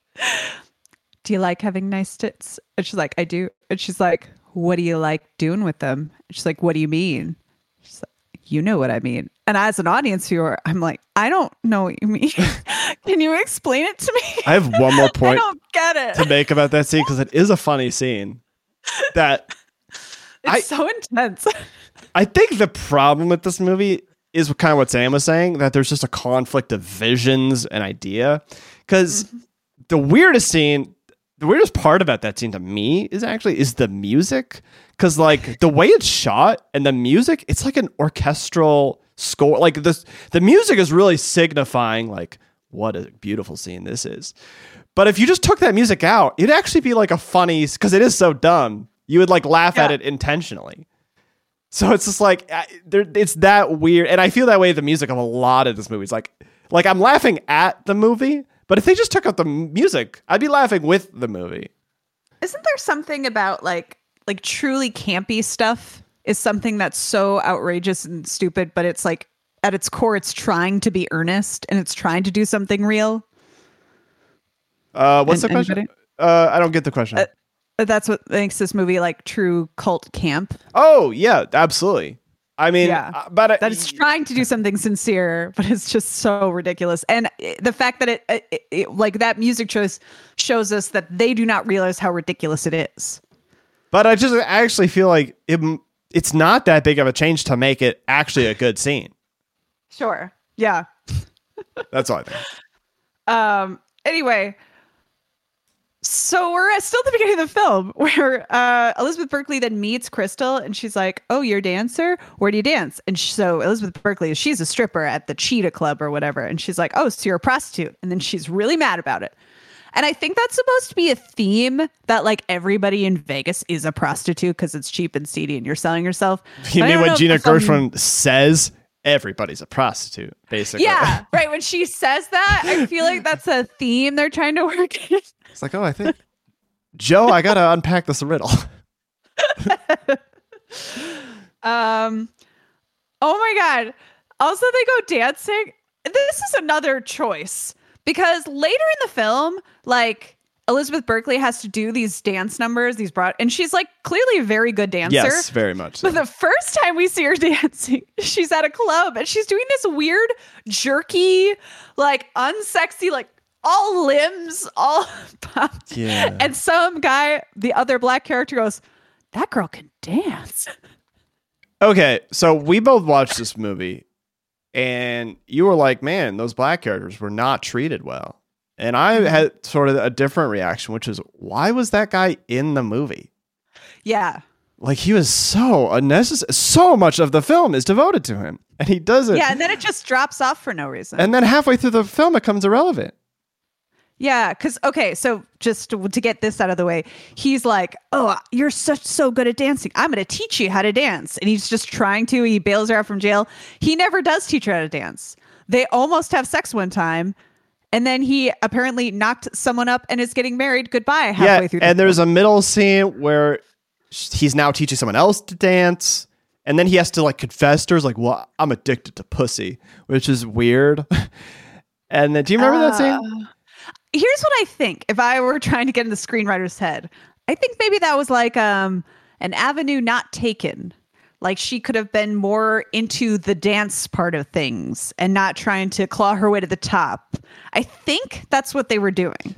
"Do you like having nice tits?" And she's like, "I do." And she's like, "What do you like doing with them?" She's like, "What do you mean?" She's like, "You know what I mean." And as an audience viewer, I'm like, "I don't know what you mean. Can you explain it to me?" I have one more point I don't get it. to make about that scene because it is a funny scene that It's I- so intense. I think the problem with this movie is kind of what Sam was saying that there's just a conflict of visions and idea. Because mm-hmm. the weirdest scene, the weirdest part about that scene to me is actually is the music. Because like the way it's shot and the music, it's like an orchestral score. Like this, the music is really signifying like what a beautiful scene this is. But if you just took that music out, it'd actually be like a funny because it is so dumb. You would like laugh at it intentionally. So it's just like I- there, it's that weird, and I feel that way. The music of a lot of this movie is like, like I'm laughing at the movie, but if they just took out the music, I'd be laughing with the movie. Isn't there something about like like truly campy stuff is something that's so outrageous and stupid, but it's like at its core it's trying to be earnest and it's trying to do something real. Uh, what's the question? Uh, I don't get the question. Uh, That's what makes this movie like true cult camp. oh yeah, absolutely. I mean, Yeah. uh, but I- That it's trying to do something sincere, but it's just so ridiculous. And i- the fact that it, it, it like that music choice shows us that they do not realize how ridiculous it is. but I just I actually feel like it, it's not that big of a change to make it actually a good scene. Sure. Yeah. That's all I think. Um. Anyway, So we're still at the beginning of the film where uh, Elizabeth Berkley then meets Cristal and she's like, Oh, you're a dancer? Where do you dance? And so Elizabeth Berkley, she's a stripper at the Cheetah Club or whatever. And she's like, Oh, so you're a prostitute. And then she's really mad about it. And I think that's supposed to be a theme that like everybody in Vegas is a prostitute because it's cheap and seedy and you're selling yourself. You But mean don't when know if Gina Gershwin says everybody's a prostitute, basically? Yeah, right. When she says that, I feel like that's a theme they're trying to work. It's like, oh, I think Joe, I gotta unpack this riddle. Um, oh my god! Also, they go dancing. This is another choice because later in the film, like Elizabeth Berkley has to do these dance numbers, these broad, and she's like clearly a very good dancer. yes, very much. So. But the first time we see her dancing, she's at a club and she's doing this weird, jerky, like unsexy, like all limbs, all pumped. Yeah. And some guy, the other black character goes, That girl can dance. Okay, so we both watched this movie, and you were like, "Man, those black characters were not treated well," and I Mm-hmm. had sort of a different reaction, which is, "Why was that guy in the movie? Yeah. Like he was so unnecessary. So much of the film is devoted to him, and he doesn't. Yeah. And then it just drops off for no reason. And then halfway through the film, it becomes irrelevant. Yeah, because okay, so just to, to get this out of the way, he's like, "Oh, you're such so good at dancing. I'm going to teach you how to dance." And he's just trying to. He bails her out from jail. He never does teach her how to dance. They almost have sex one time, and then he apparently knocked someone up and is getting married. Goodbye. Halfway yeah, through, the and there's a middle scene where he's now teaching someone else to dance, and then he has to like confess to her, like, "Well, I'm addicted to pussy," which is weird. and then, do you remember that scene? Uh, here's what I think. If I were trying to get in the screenwriter's head, I think maybe that was like um an avenue not taken. Like she could have been more into the dance part of things and not trying to claw her way to the top. I think that's what they were doing.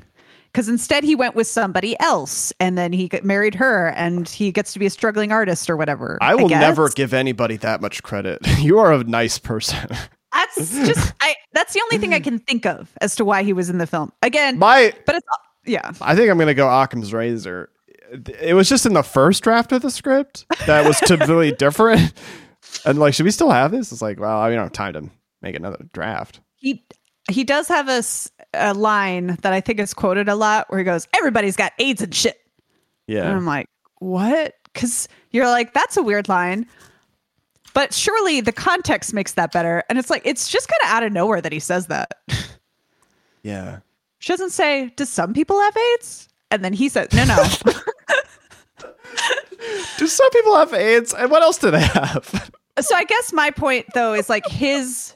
Because instead he went with somebody else and then he married her and he gets to be a struggling artist or whatever. I will guess. never give anybody that much credit. you are a nice person. That's just I that's the only thing I can think of as to why he was in the film. Again, My, but it's yeah. I think I'm gonna go Occam's razor. It was just in the first draft of the script that was completely different. And like, should we still have this? It's like, well, I don't have time to make another draft. he he does have a, a line that I think is quoted a lot where he goes, "Everybody's got AIDS and shit," and Yeah. I'm like, "What?" Because you're like, "That's a weird line," but surely the context makes that better. And it's like it's just kind of out of nowhere that he says that. Yeah. she doesn't say, "Does some people have AIDS?" And then he says, "No, no." Do some people have AIDS? And what else do they have? so I guess my point though is like his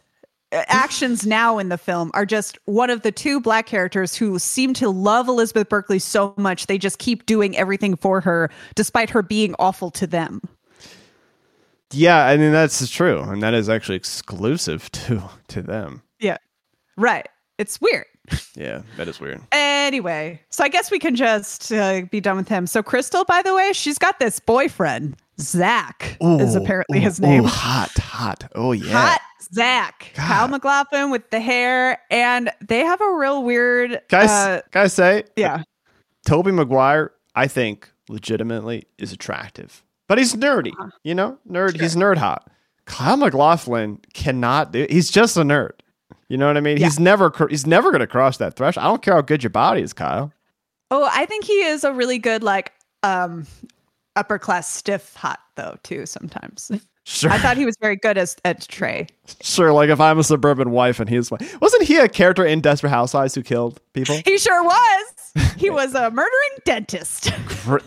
uh, actions now in the film are just one of the two black characters who seem to love Elizabeth Berkley so much they just keep doing everything for her despite her being awful to them. Yeah, I mean that's true, and that is actually exclusive to to them. Yeah. Right. It's weird. Yeah, that is weird. Anyway, so I guess we can just uh, be done with him. So Cristal, by the way, she's got this boyfriend, Zach, is apparently ooh, his name. ooh, hot, hot. Oh yeah. Hot Zach, God. Kyle MacLachlan with the hair, and they have a real weird. Guys, uh, guys, say yeah, Tobey Maguire, I think, legitimately is attractive, but he's nerdy. Uh-huh. You know, nerd. He's nerd hot. Kyle MacLachlan cannot do. He's just a nerd. You know what I mean? Yeah. He's never. He's never going to cross that threshold. I don't care how good your body is, Kyle. Oh, I think he is a really good like um upper class stiff hot though too sometimes. Sure, I thought he was very good as at Trey. sure. Like if I'm a suburban wife and he's my, wasn't he a character in Desperate Housewives who killed people? He sure was. He was a murdering dentist.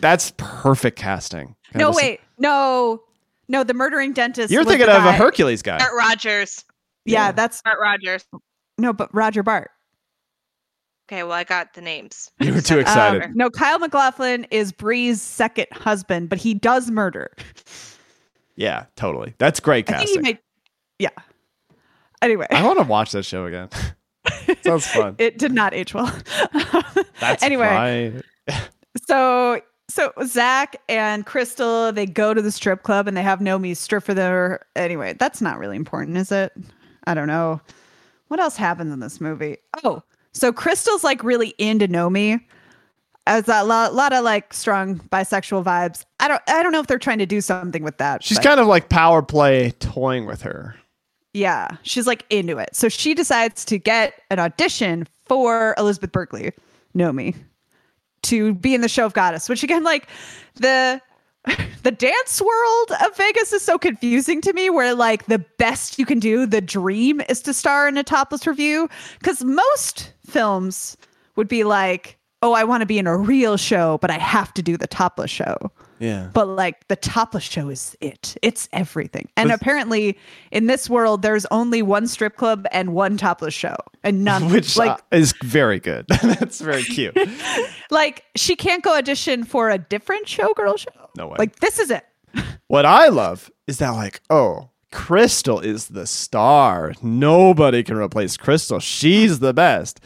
That's perfect casting. no, Kind of wait. No. No, the murdering dentist. You're thinking of a Hercules guy. Art Rogers. Yeah, Yeah. that's Art Rogers. no, but Roger Bart. Okay, well I got the names. You were too Um, excited. no, Kyle MacLachlan is Bree's second husband, but he does murder. Yeah, totally. That's great I think casting. he made. Yeah. Anyway, I want to watch that show again. Sounds fun. it did not age well. That's anyway. fine. so so Zach and Cristal they go to the strip club and they have Nomi strip for their anyway. That's not really important, is it? I don't know. What else happens in this movie? Oh, so Cristal's like really into Nomi. as a lot, lot of like strong bisexual vibes. I don't I don't know if they're trying to do something with that. She's but kind of like power play toying with her. Yeah, she's like into it. So she decides to get an audition for Elizabeth Berkley, Nomi, to be in the show of Goddess. Which again, like the the dance world of Vegas is so confusing to me where like the best you can do, the dream is to star in a topless revue. Cause most films would be like, oh, I want to be in a real show, but I have to do the topless show. Yeah. But like the topless show is it. It's everything. And apparently in this world there's only one strip club and one topless show. And none Which like uh, is very good. That's very cute. like she can't go audition for a different showgirl show. No way. Like this is it. What I love is that, like, oh, Cristal is the star. Nobody can replace Cristal. She's the best.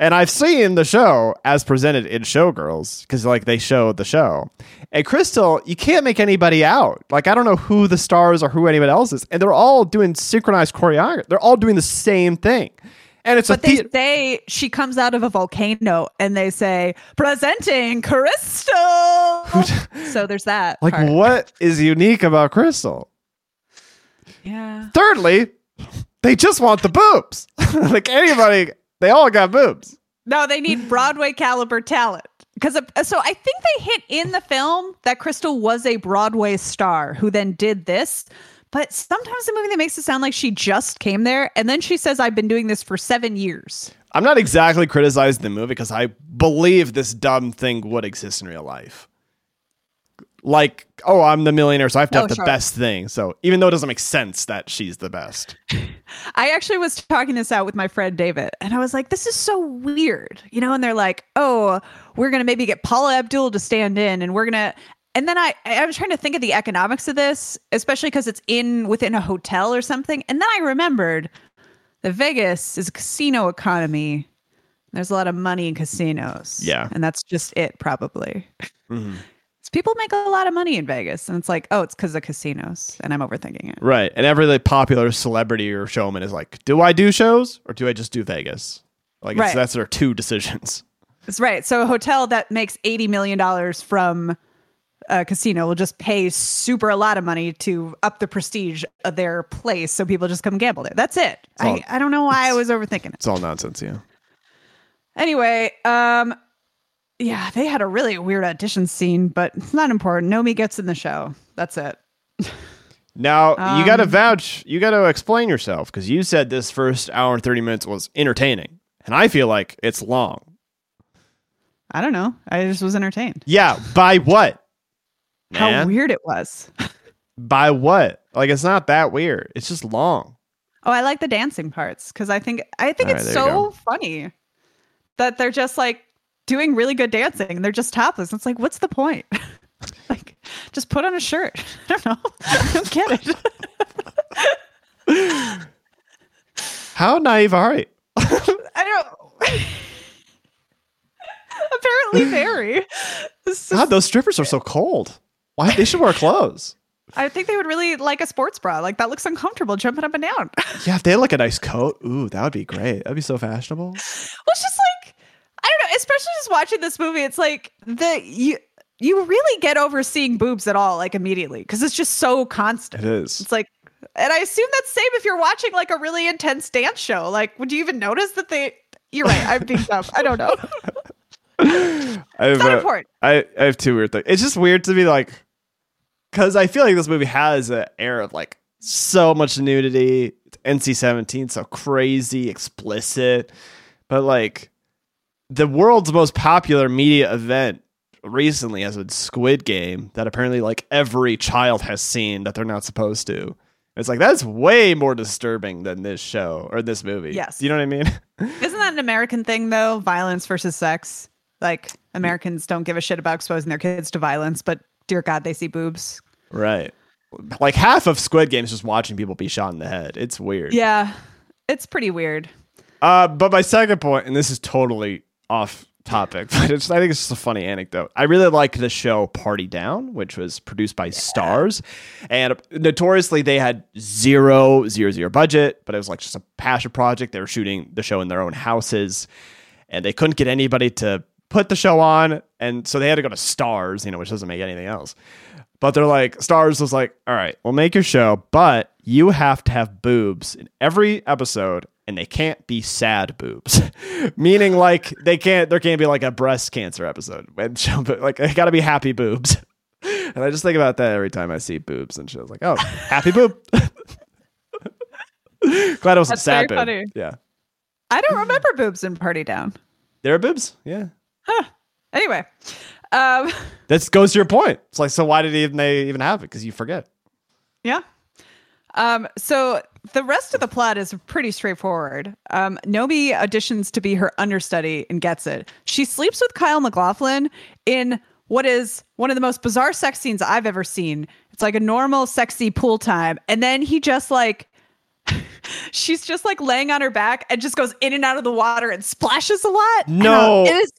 And I've seen the show as presented in Showgirls because, like, they show the show. And Cristal, you can't make anybody out. Like, I don't know who the stars or who anybody else is. And they're all doing synchronized choreography. They're all doing the same thing. And it's But a they theater. say she comes out of a volcano and they say, presenting Cristal. so there's that. Like, part. what is unique about Cristal? Yeah. Thirdly, they just want the boobs. like anybody, they all got boobs. No, they need Broadway caliber talent. Because so I think they hit in the film that Cristal was a Broadway star who then did this. But sometimes the movie that makes it sound like she just came there, and then she says, "I've been doing this for seven years." I'm not exactly criticizing the movie because I believe this dumb thing would exist in real life. Like, oh, I'm the millionaire, so I have to Oh, have the sure. best thing. So even though it doesn't make sense that she's the best, I actually was talking this out with my friend David, and I was like, "This is so weird," you know. And they're like, "Oh, we're gonna maybe get Paula Abdul to stand in, and we're gonna." And then I, I was trying to think of the economics of this, especially because it's in within a hotel or something. And then I remembered that Vegas is a casino economy. There's a lot of money in casinos. Yeah. and that's just it, probably. Mhm. People make a lot of money in Vegas, and it's like, oh, it's because of casinos, and I'm overthinking it. right? And every like popular celebrity or showman is like, do I do shows or do I just do Vegas? Like, it's, Right. that's their two decisions. That's right. So a hotel that makes eighty million dollars from a casino will just pay super a lot of money to up the prestige of their place, so people just come gamble there. That's it. all- I, I don't know why I was overthinking it. It's all nonsense, yeah. Anyway, um, yeah, they had a really weird audition scene, but it's not important. Nomi gets in the show. That's it. Now you got to Um, vouch. You got to explain yourself because you said this first hour and thirty minutes was entertaining, and I feel like it's long. I don't know. I just was entertained. Yeah, by what? How Man? weird it was. By what? Like it's not that weird. It's just long. Oh, I like the dancing parts because I think I think All it's right, so funny that they're just like doing really good dancing and they're just topless. It's like, what's the point? like, just put on a shirt. I don't know. I don't get it. How naive are you? I don't. Apparently, very. Is- God, those strippers are so cold. Why they should wear clothes? I think they would really like a sports bra. Like that looks uncomfortable jumping up and down. Yeah, if they had like a nice coat, ooh, that would be great. That'd be so fashionable. it's just like I don't know. Especially just watching this movie, it's like the you you really get over seeing boobs at all like immediately because it's just so constant. It is. It's like, and I assume that's same if you're watching like a really intense dance show. Like, would you even notice that they? You're right. I'm being dumb. I don't know. I have, It's not important. I, I have two weird things. It's just weird to be like, because I feel like this movie has an air of like so much nudity, NC seventeen, so crazy, explicit, but like the world's most popular media event recently has been Squid Game that apparently like every child has seen that they're not supposed to. It's like that's way more disturbing than this show or this movie. Yes. you know what I mean? Isn't that an American thing though? Violence versus sex. Like Americans don't give a shit about exposing their kids to violence, but dear God, they see boobs. Right. Like half of Squid Game is just watching people be shot in the head. It's weird. Yeah, it's pretty weird. Uh, but my second point, and this is totally off topic, but it's, I think it's just a funny anecdote. I really like the show Party Down, which was produced by Starz, and notoriously they had zero zero zero budget, but it was like just a passion project. They were shooting the show in their own houses, and they couldn't get anybody to put the show on, and so they had to go to Starz, you know, which doesn't make anything else. But they're like, Starz was like, all right, we'll make your show, but you have to have boobs in every episode, and they can't be sad boobs, meaning like they can't, there can't be like a breast cancer episode, and show, but like they got to be happy boobs. And I just think about that every time I see boobs and shows. Like, oh, happy boob. Glad it wasn't That's sad boob. funny. Yeah, I don't remember boobs in Party Down. there are boobs. Yeah, Huh. Anyway, um, that goes to your point. It's like, so why did even they even have it? Because you forget. yeah. Um, so the rest of the plot is pretty straightforward. Um, Nomi auditions to be her understudy and gets it. She sleeps with Kyle MacLachlan in what is one of the most bizarre sex scenes I've ever seen. It's like a normal, sexy pool time. And then he just like, she's just like laying on her back and just goes in and out of the water and splashes a lot. No. it is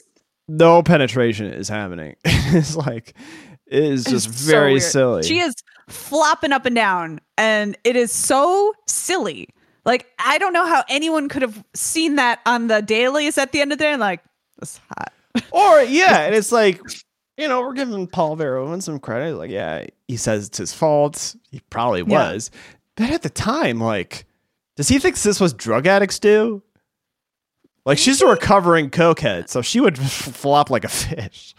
No penetration is happening. it's like it is just It's very weird. silly. She is flopping up and down, and it is so silly. Like I don't know how anyone could have seen that on the dailies at the end of the day. And like, that's hot. or yeah, and it's like you know we're giving Paul Verhoeven some credit. Like yeah, he says it's his fault. He probably Yeah. was, but at the time, like, does he think this was drug addicts do? Like she's a recovering cokehead, so she would flop like a fish.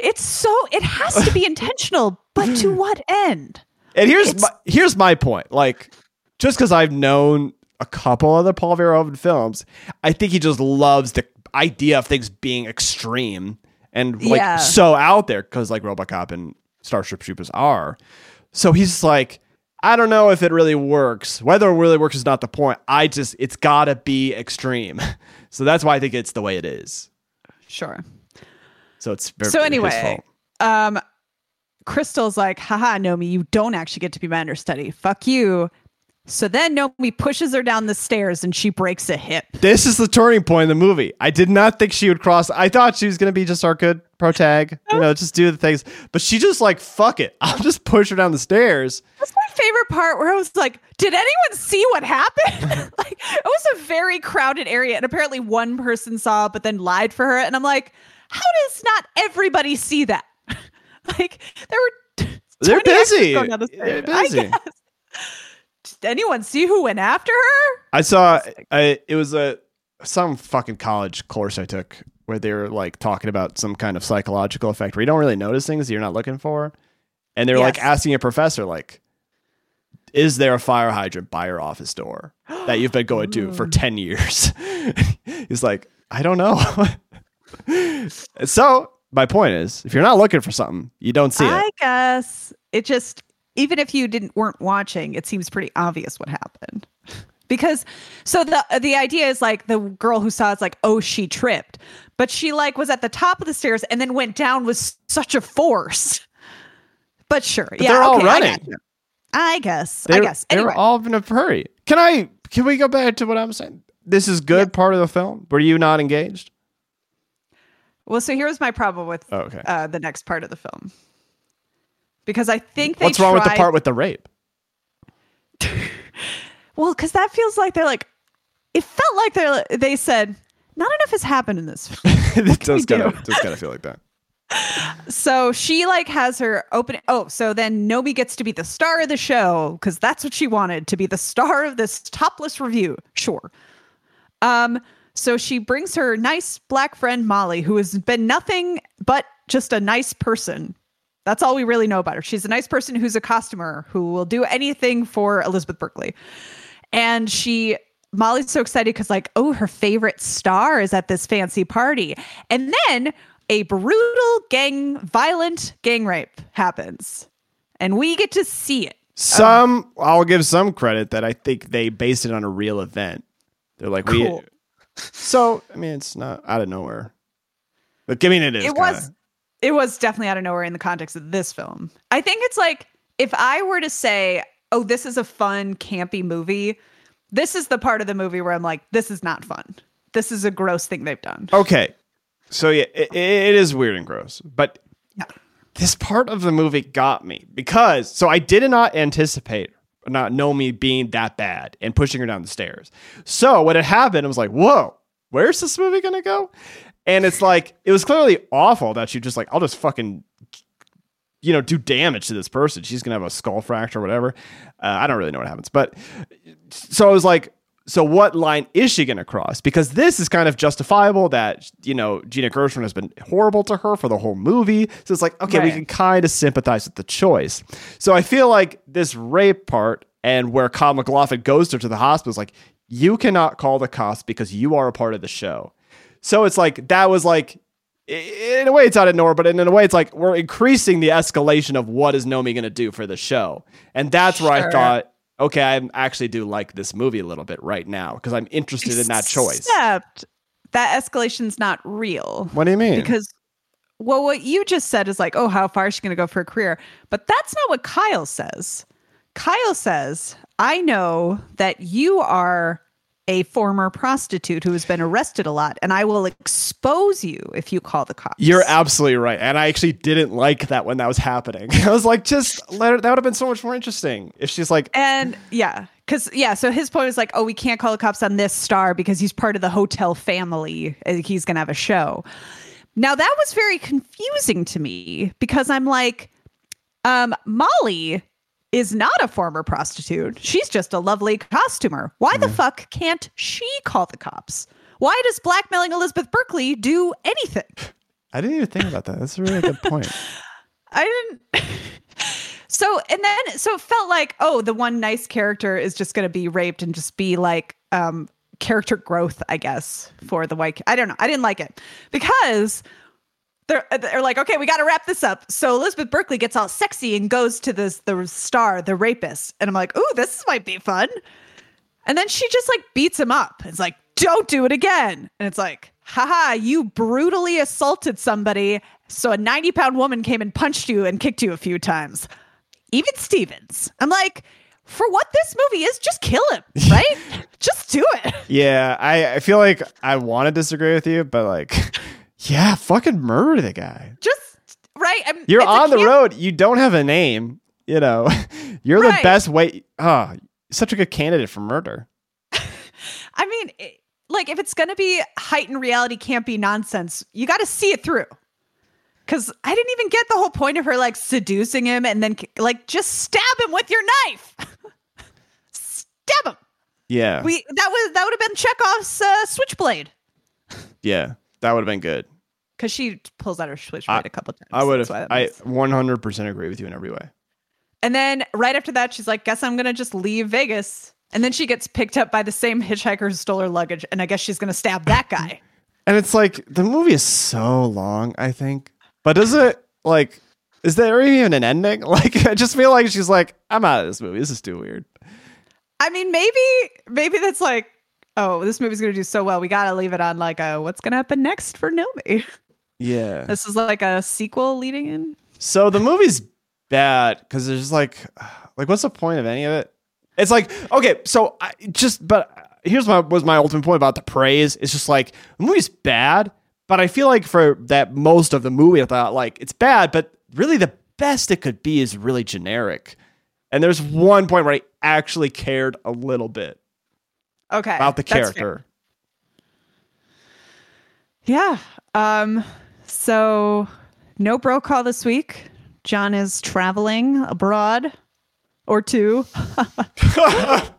It's so it has to be intentional, but to what end? And here's It's- my, here's my point. Like, just because I've known a couple other Paul Verhoeven films, I think he just loves the idea of things being extreme and like Yeah. so out there. Because like RoboCop and Starship Troopers are. So he's like, I don't know if it really works. Whether it really works is not the point. I just it's gotta be extreme. So that's why I think it's the way it is. Sure. So it's very, So anyway, um, Cristal's like, haha, Nomi, you don't actually get to be my understudy. Fuck you. So then Nomi pushes her down the stairs and she breaks a hip. This is the turning point in the movie. I did not think she would cross. I thought she was going to be just our good pro tag, you know, just do the things. But she just like, fuck it. I'll just push her down the stairs. That's my favorite part where I was like, did anyone see what happened? like, it was a very crowded area. And apparently one person saw, but then lied for her. And I'm like, how does not everybody see that? like, there were. They're busy. the They're stairs. I busy. guess. Did anyone see who went after her? I saw, I, it was a, some fucking college course I took where they were like talking about some kind of psychological effect where you don't really notice things that you're not looking for. And they're like asking a professor, like, is there a fire hydrant by your office door that you've been going to for 10 years? He's like, I don't know. so my point is, if you're not looking for something, you don't see I it. I guess it just even if you didn't weren't watching, it seems pretty obvious what happened. Because so the the idea is like the girl who saw it's like oh she tripped, but she like was at the top of the stairs and then went down with such a force. But sure, yeah, they're all okay, I running. I, guess. They're, I guess. they're all in a hurry. Can I? Can we go back to what I'm saying? This is good part of the film. Were you not engaged? well, so here's my problem with Oh, okay. uh, the next part of the film. Because I think they What's wrong with the part with the rape? Well, because that feels like they're like, it felt like they're they said not enough has happened in this. it does kind of does kind of feel like that. so she like has her opening. Oh, so then Nomi gets to be the star of the show because that's what she wanted to be the star of this topless revue. Sure. Um. So she brings her nice black friend Molly, who has been nothing but just a nice person. That's all we really know about her. She's a nice person who's a costumer who will do anything for Elizabeth Berkley. And she Molly's so excited because like, oh, her favorite star is at this fancy party. And then a brutal gang, violent gang rape happens. And we get to see it. Some I'll give some credit that I think they based it on a real event. They're like we. So I mean, it's not out of nowhere. But I mean, it is. it kinda. was it was definitely out of nowhere in the context of this film. I think it's like if I were to say, "Oh, this is a fun campy movie," this is the part of the movie where I'm like, "This is not fun. This is a gross thing they've done." Okay. So yeah, it, it is weird and gross, but Yeah. this part of the movie got me because so I did not anticipate not know me being that bad and pushing her down the stairs. So when it happened, I was like, "Whoa, where's this movie gonna go?" And it's like it was clearly awful that she just like I'll just fucking you know do damage to this person. She's gonna have a skull fracture or whatever. Uh, I don't really know what happens, but so I was like, so what line is she gonna cross? Because this is kind of justifiable that you know Gina Gershon has been horrible to her for the whole movie. So it's like okay, we can kind of sympathize with the choice. So I feel like this rape part and where Kyle MacLachlan goes to, her to the hospital is like you cannot call the cops because you are a part of the show. So it's like that was like in a way it's out of nowhere, but in a way it's like we're increasing the escalation of what is Nomi going to do for the show, and that's where I thought, okay, I actually do like this movie a little bit right now because I'm interested in that choice. Except that escalation's not real. What do you mean? Because well, what you just said is like, oh, how far is she going to go for a career? But that's not what Kyle says. Kyle says, I know that you are a former prostitute who has been arrested a lot, and I will expose you if you call the cops. You're absolutely right, and I actually didn't like that when that was happening. I was like, just let her. That would have been so much more interesting if she's like, And yeah, because yeah, so his point is like, oh, we can't call the cops on this star because he's part of the hotel family. and He's gonna have a show. Now that was very confusing to me because I'm like, um, Molly is not a former prostitute. She's just a lovely costumer. Why the fuck can't she call the cops? Why does blackmailing Elizabeth Berkley do anything? I didn't even think about that. That's a really good point. I didn't. so and then so it felt like oh the one nice character is just going to be raped and just be like um character growth I guess for the white. I don't know. I didn't like it because. They're, uh, they're like, okay, we got to wrap this up. So Elizabeth Berkley gets all sexy and goes to this the star, the rapist, and I'm like, ooh, this might be fun. And then she just like beats him up. It's like, don't do it again. And it's like, haha, you brutally assaulted somebody. So a 90 pound woman came and punched you and kicked you a few times. Even Stevens. I'm like, for what this movie is, just kill him, right? just do it. Yeah, I, I feel like I want to disagree with you, but like, yeah, fucking murder the guy. Just, right? I'm, You're on the road. You don't have a name. You know, you're the best way. Ah, such a good candidate for murder. I mean, it- like, if it's going to be heightened reality campy nonsense, you got to see it through. Because I didn't even get the whole point of her like seducing him and then like just stab him with your knife. stab him. Yeah, We that was that would have been Chekhov's uh, switchblade yeah, that would have been good. because she pulls out her switchblade a couple times. I would have. I 100% agree with you in every way. And then right after that, she's like, "Guess I'm gonna just leave Vegas." And then she gets picked up by the same hitchhiker who stole her luggage, and I guess she's gonna stab that guy. And it's like the movie is so long. I think, but does it like? Is there even an ending? Like, I just feel like she's like, I'm out of this movie. This is too weird. I mean, maybe maybe that's like, oh, this movie's gonna do so well, we gotta leave it on like a what's gonna happen next for Nomi. Yeah. This is like a sequel leading in. So the movie's bad because there's like, like, what's the point of any of it? It's like, okay, so I just, but here's my was my ultimate point about the praise. It's just like the movie's bad, but I feel like for that most of the movie, I thought like it's bad, but really the best it could be is really generic. And there's one point where I actually cared a little bit Okay, about the character. Yeah. Um. So no bro call this week. John is traveling abroad or two. oh,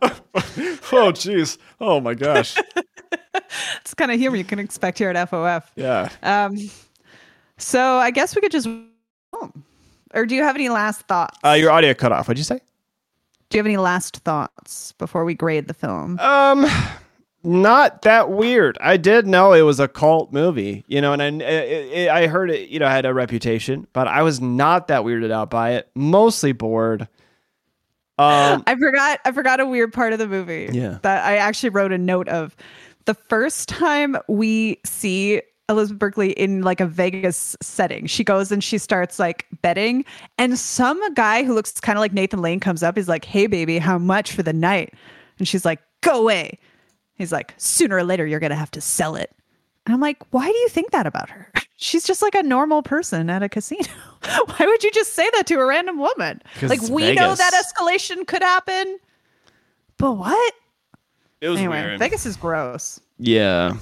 jeez. Oh my gosh. It's kind of humor you can expect here at FOF. Yeah. Um. So I guess we could just. Or do you have any last thoughts? Uh, your audio cut off. What'd you say? Do you have any last thoughts before we grade the film? Um, not that weird. I did know it was a cult movie, you know, and I it, it, I heard it, you know, had a reputation, but I was not that weirded out by it. Mostly bored. Um, I forgot. I forgot a weird part of the movie. Yeah. that I actually wrote a note of. The first time we see Elizabeth Berkley in like a Vegas setting, she goes and she starts like betting, and some guy who looks kind of like Nathan Lane comes up. He's like, "Hey, baby, how much for the night?" And she's like, "Go away." He's like, "Sooner or later, you're gonna have to sell it." And I'm like, "Why do you think that about her? She's just like a normal person at a casino. Why would you just say that to a random woman? Like it's we know that escalation could happen, but what? it was Anyway, weird. Vegas is gross. Yeah.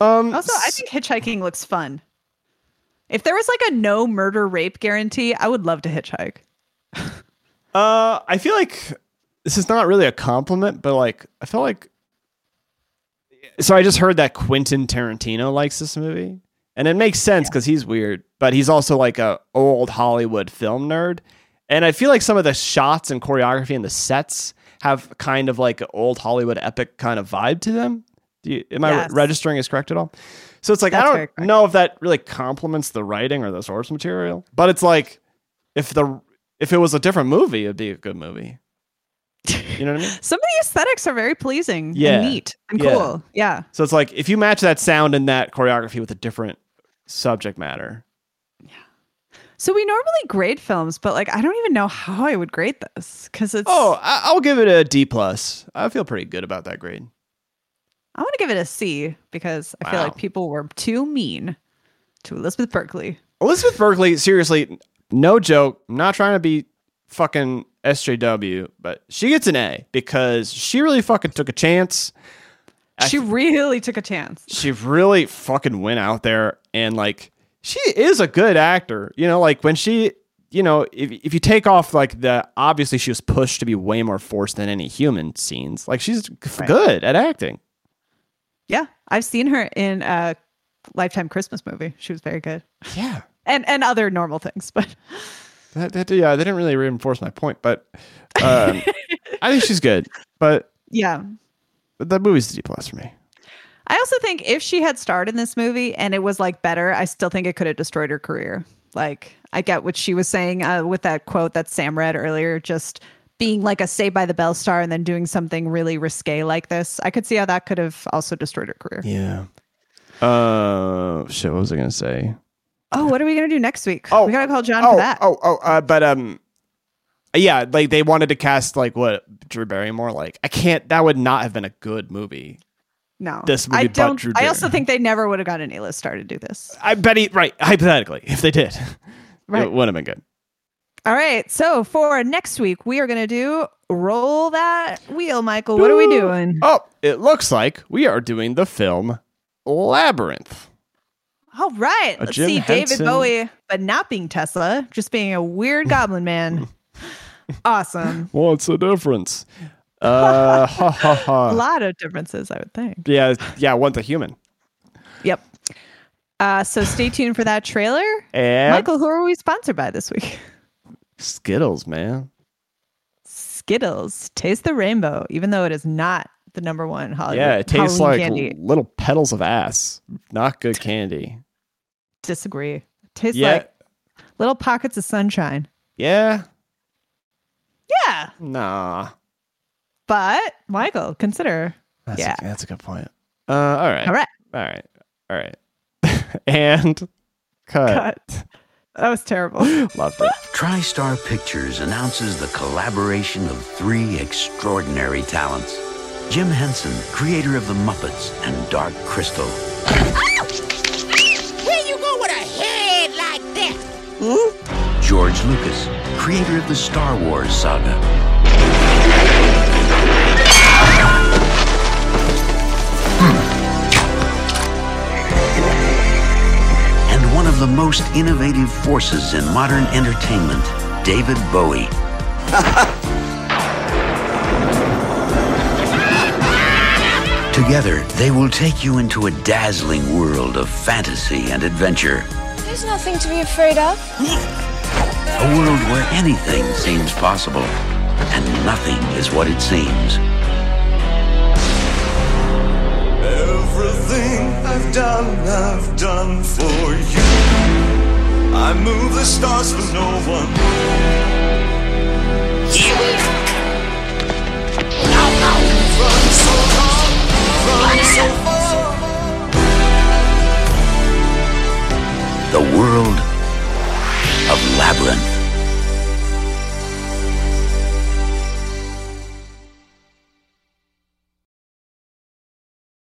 Um, Also, I think hitchhiking looks fun. If there was like a no murder rape guarantee, I would love to hitchhike. Uh, I feel like this is not really a compliment, but like I feel like. So I just heard that Quentin Tarantino likes this movie, and it makes sense because he's weird, but he's also like a old Hollywood film nerd, and I feel like some of the shots and choreography and the sets have kind of like an old Hollywood epic kind of vibe to them. Do you, am Yes. I registering as correct at all? So it's like That's I don't know if that really complements the writing or the source material, but it's like if the if it was a different movie, it'd be a good movie. You know what I mean? Some of the aesthetics are very pleasing Yeah. and neat and Yeah. cool. Yeah. So it's like if you match that sound and that choreography with a different subject matter. Yeah. So we normally grade films, but like I don't even know how I would grade this because it's. Oh, I- I'll give it a D plus. I feel pretty good about that grade. I want to give it a C because I feel like people were too mean to Elizabeth Berkley. Elizabeth Berkley, seriously, no joke. I'm not trying to be fucking SJW, but she gets an A because she really fucking took a chance. She really took a chance. she really fucking went out there and like she is a good actor you know like when she you know if, if you take off like the obviously she was pushed to be way more forced than any human scenes like she's Right. good at acting Yeah, I've seen her in a Lifetime Christmas movie. She was very good, yeah and and other normal things. But that, that yeah they didn't really reinforce my point but um, i think she's good but yeah, but that movie's D plus for me I also think if she had starred in this movie and it was like better, I still think it could have destroyed her career. Like I get what she was saying uh, with that quote that Sam read earlier, just being like a Saved by the Bell star and then doing something really risque like this. I could see how that could have also destroyed her career. yeah uh shit what was i gonna say Oh, what are we gonna do next week? Oh, we gotta call John oh, for that. Oh, oh, uh, but um, yeah, like they wanted to cast like what Drew Barrymore. Like I can't. That would not have been a good movie. no, this movie I don't. Drew I also think they never would have got an A-list star to do this. I bet he right hypothetically if they did, Right. it would have been good. All right. So for next week, we are going to do roll that wheel, Michael. What are we doing? Oh, it looks like we are doing the film Labyrinth. All right. A Let's Jim see David Bowie, but not being Tesla, just being a weird goblin man. Awesome. What's the difference? Uh, ha ha A lot of differences, I would think. Yeah, yeah. One's a human. Yep. Uh, so stay tuned for that trailer. And Michael, who are we sponsored by this week? Skittles, man. Skittles. Taste the rainbow, even though it is not the number one Hollywood Yeah, it tastes Halloween like candy. little petals of ass. Not good candy. Disagree. It tastes Yeah, like little pockets of sunshine. yeah. Yeah. Nah. But Michael, consider. That's Yeah. a, that's a good point. Uh, all right. All right. All right. All right. and cut. Cut. That was terrible. Loved it. TriStar Pictures announces the collaboration of three extraordinary talents. Jim Henson, creator of The Muppets and Dark Crystal. Oh! Where you go with a head like that? Hmm? George Lucas, creator of the Star Wars saga. And one of the most innovative forces in modern entertainment, David Bowie. Together, they will take you into a dazzling world of fantasy and adventure. There's nothing to be afraid of. A world where anything seems possible and nothing is what it seems. Everything I've done, I've done for you. I move the stars for no one. Run so long, run so far. The world of Labyrinth.